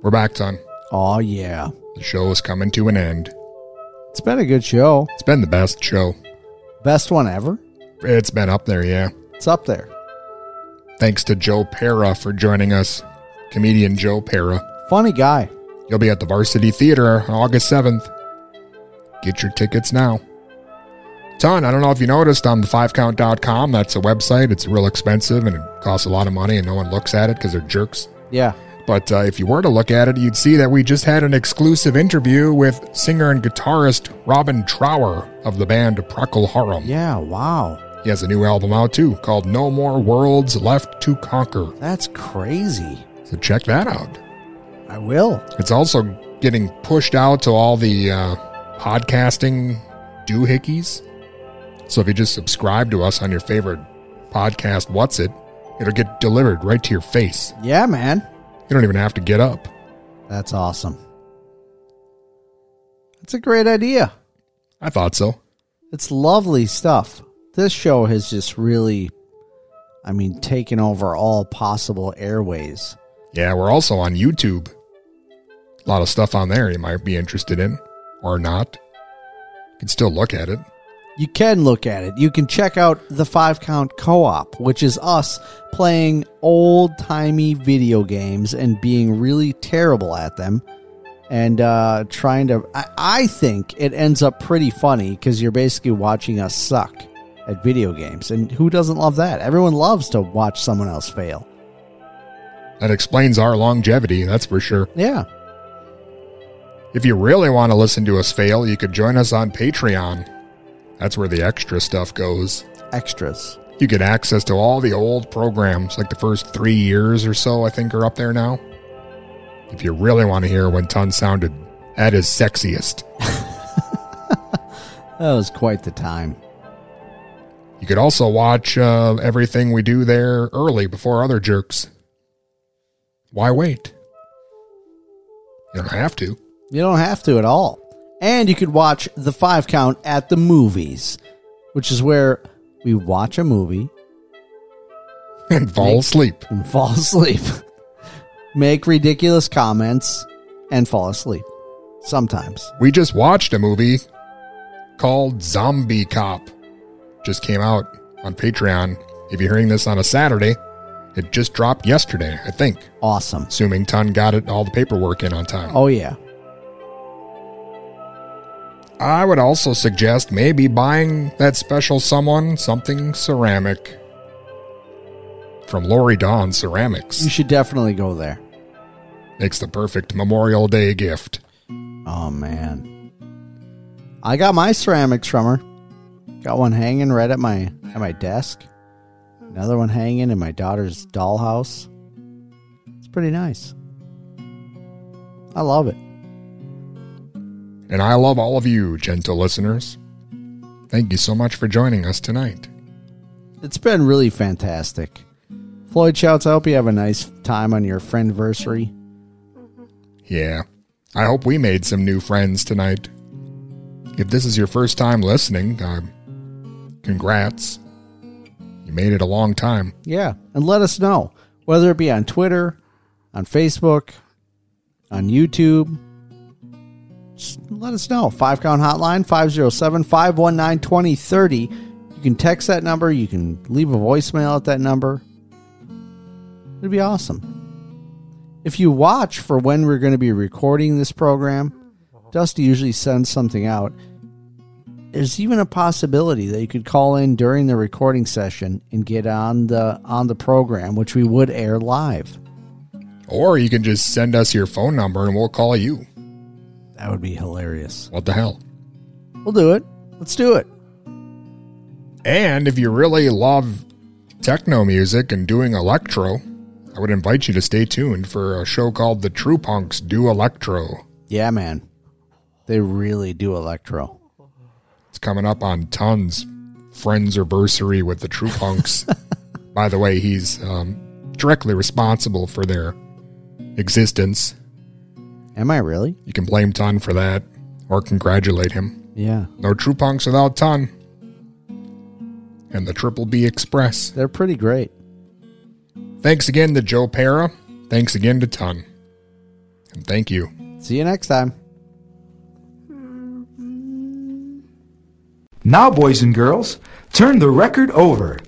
We're back, Ton. Oh, yeah. The show is coming to an end. It's been a good show. It's been the best show. Best one ever. It's been up there, yeah. It's up there. Thanks to Joe Pera for joining us. Comedian Joe Pera. Funny guy. You'll be at the Varsity Theater on August 7th. Get your tickets now. Ton, I don't know if you noticed on the 5count.com, that's a website. It's real expensive and it costs a lot of money and no one looks at it because they're jerks. Yeah. But uh, if you were to look at it, you'd see that we just had an exclusive interview with singer and guitarist Robin Trower of the band Procol Harum. Yeah, wow. He has a new album out too called No More Worlds Left to Conquer. That's crazy. So check that out. I will. It's also getting pushed out to all the uh, podcasting doohickeys. So if you just subscribe to us on your favorite podcast, What's It, it'll get delivered right to your face. Yeah, man. You don't even have to get up. That's awesome. That's a great idea. I thought so. It's lovely stuff. This show has just really, I mean, taken over all possible airways. Yeah, we're also on YouTube. A lot of stuff on there you might be interested in or not. You can still look at it. You can look at it. You can check out the Five Count Co op, which is us playing old timey video games and being really terrible at them and uh, trying to. I, I think it ends up pretty funny because you're basically watching us suck at video games. And who doesn't love that? Everyone loves to watch someone else fail. That explains our longevity, that's for sure. Yeah. If you really want to listen to us fail, you could join us on Patreon. That's where the extra stuff goes. Extras. You get access to all the old programs, like the first three years or so, I think, are up there now. If you really want to hear when Ton sounded at his sexiest, [LAUGHS] That was quite the time. you could also watch uh, everything we do there early before other jerks. Why wait? You don't have to. You don't have to at all. And you could watch the five count at the movies, which is where we watch a movie [LAUGHS] and fall asleep. And fall asleep. Make ridiculous comments and fall asleep. Sometimes. We just watched a movie called Zombie Cop. Just came out on Patreon. If you're hearing this on a Saturday, it just dropped yesterday, I think. Awesome. Assuming Ton got it all the paperwork in on time. Oh, yeah. I would also suggest maybe buying that special someone something ceramic from Lori Dawn Ceramics. You should definitely go there. Makes the perfect Memorial Day gift. Oh, man. I got my ceramics from her. Got one hanging right at my at my desk. Another one hanging in my daughter's dollhouse. It's pretty nice. I love it. And I love all of you, gentle listeners. Thank you so much for joining us tonight. It's been really fantastic. Floyd shouts, I hope you have a nice time on your friendversary. Yeah. I hope we made some new friends tonight. If this is your first time listening, uh, congrats. You made it a long time. Yeah, and let us know whether it be on Twitter, on Facebook, on YouTube. Let us know. Five count hotline 507 519 2030. You can text that number, you can leave a voicemail at that number. It'd be awesome. If you watch for when we're going to be recording this program, Dusty usually sends something out. There's even a possibility that you could call in during the recording session and get on the on the program, which we would air live. Or you can just send us your phone number and we'll call you. That would be hilarious. What the hell? We'll do it. Let's do it. And if you really love techno music and doing electro, I would invite you to stay tuned for a show called The True Punks Do Electro. Yeah, man. They really do electro. It's coming up on Tons Friends Anniversary with the True Punks. [LAUGHS] By the way, he's um, directly responsible for their existence. Am I really? You can blame Ton for that or congratulate him. Yeah. No True Punks without Ton. And the Triple B Express. They're pretty great. Thanks again to Joe Pera. Thanks again to Ton. And thank you. See you next time. Now, boys and girls, turn the record over.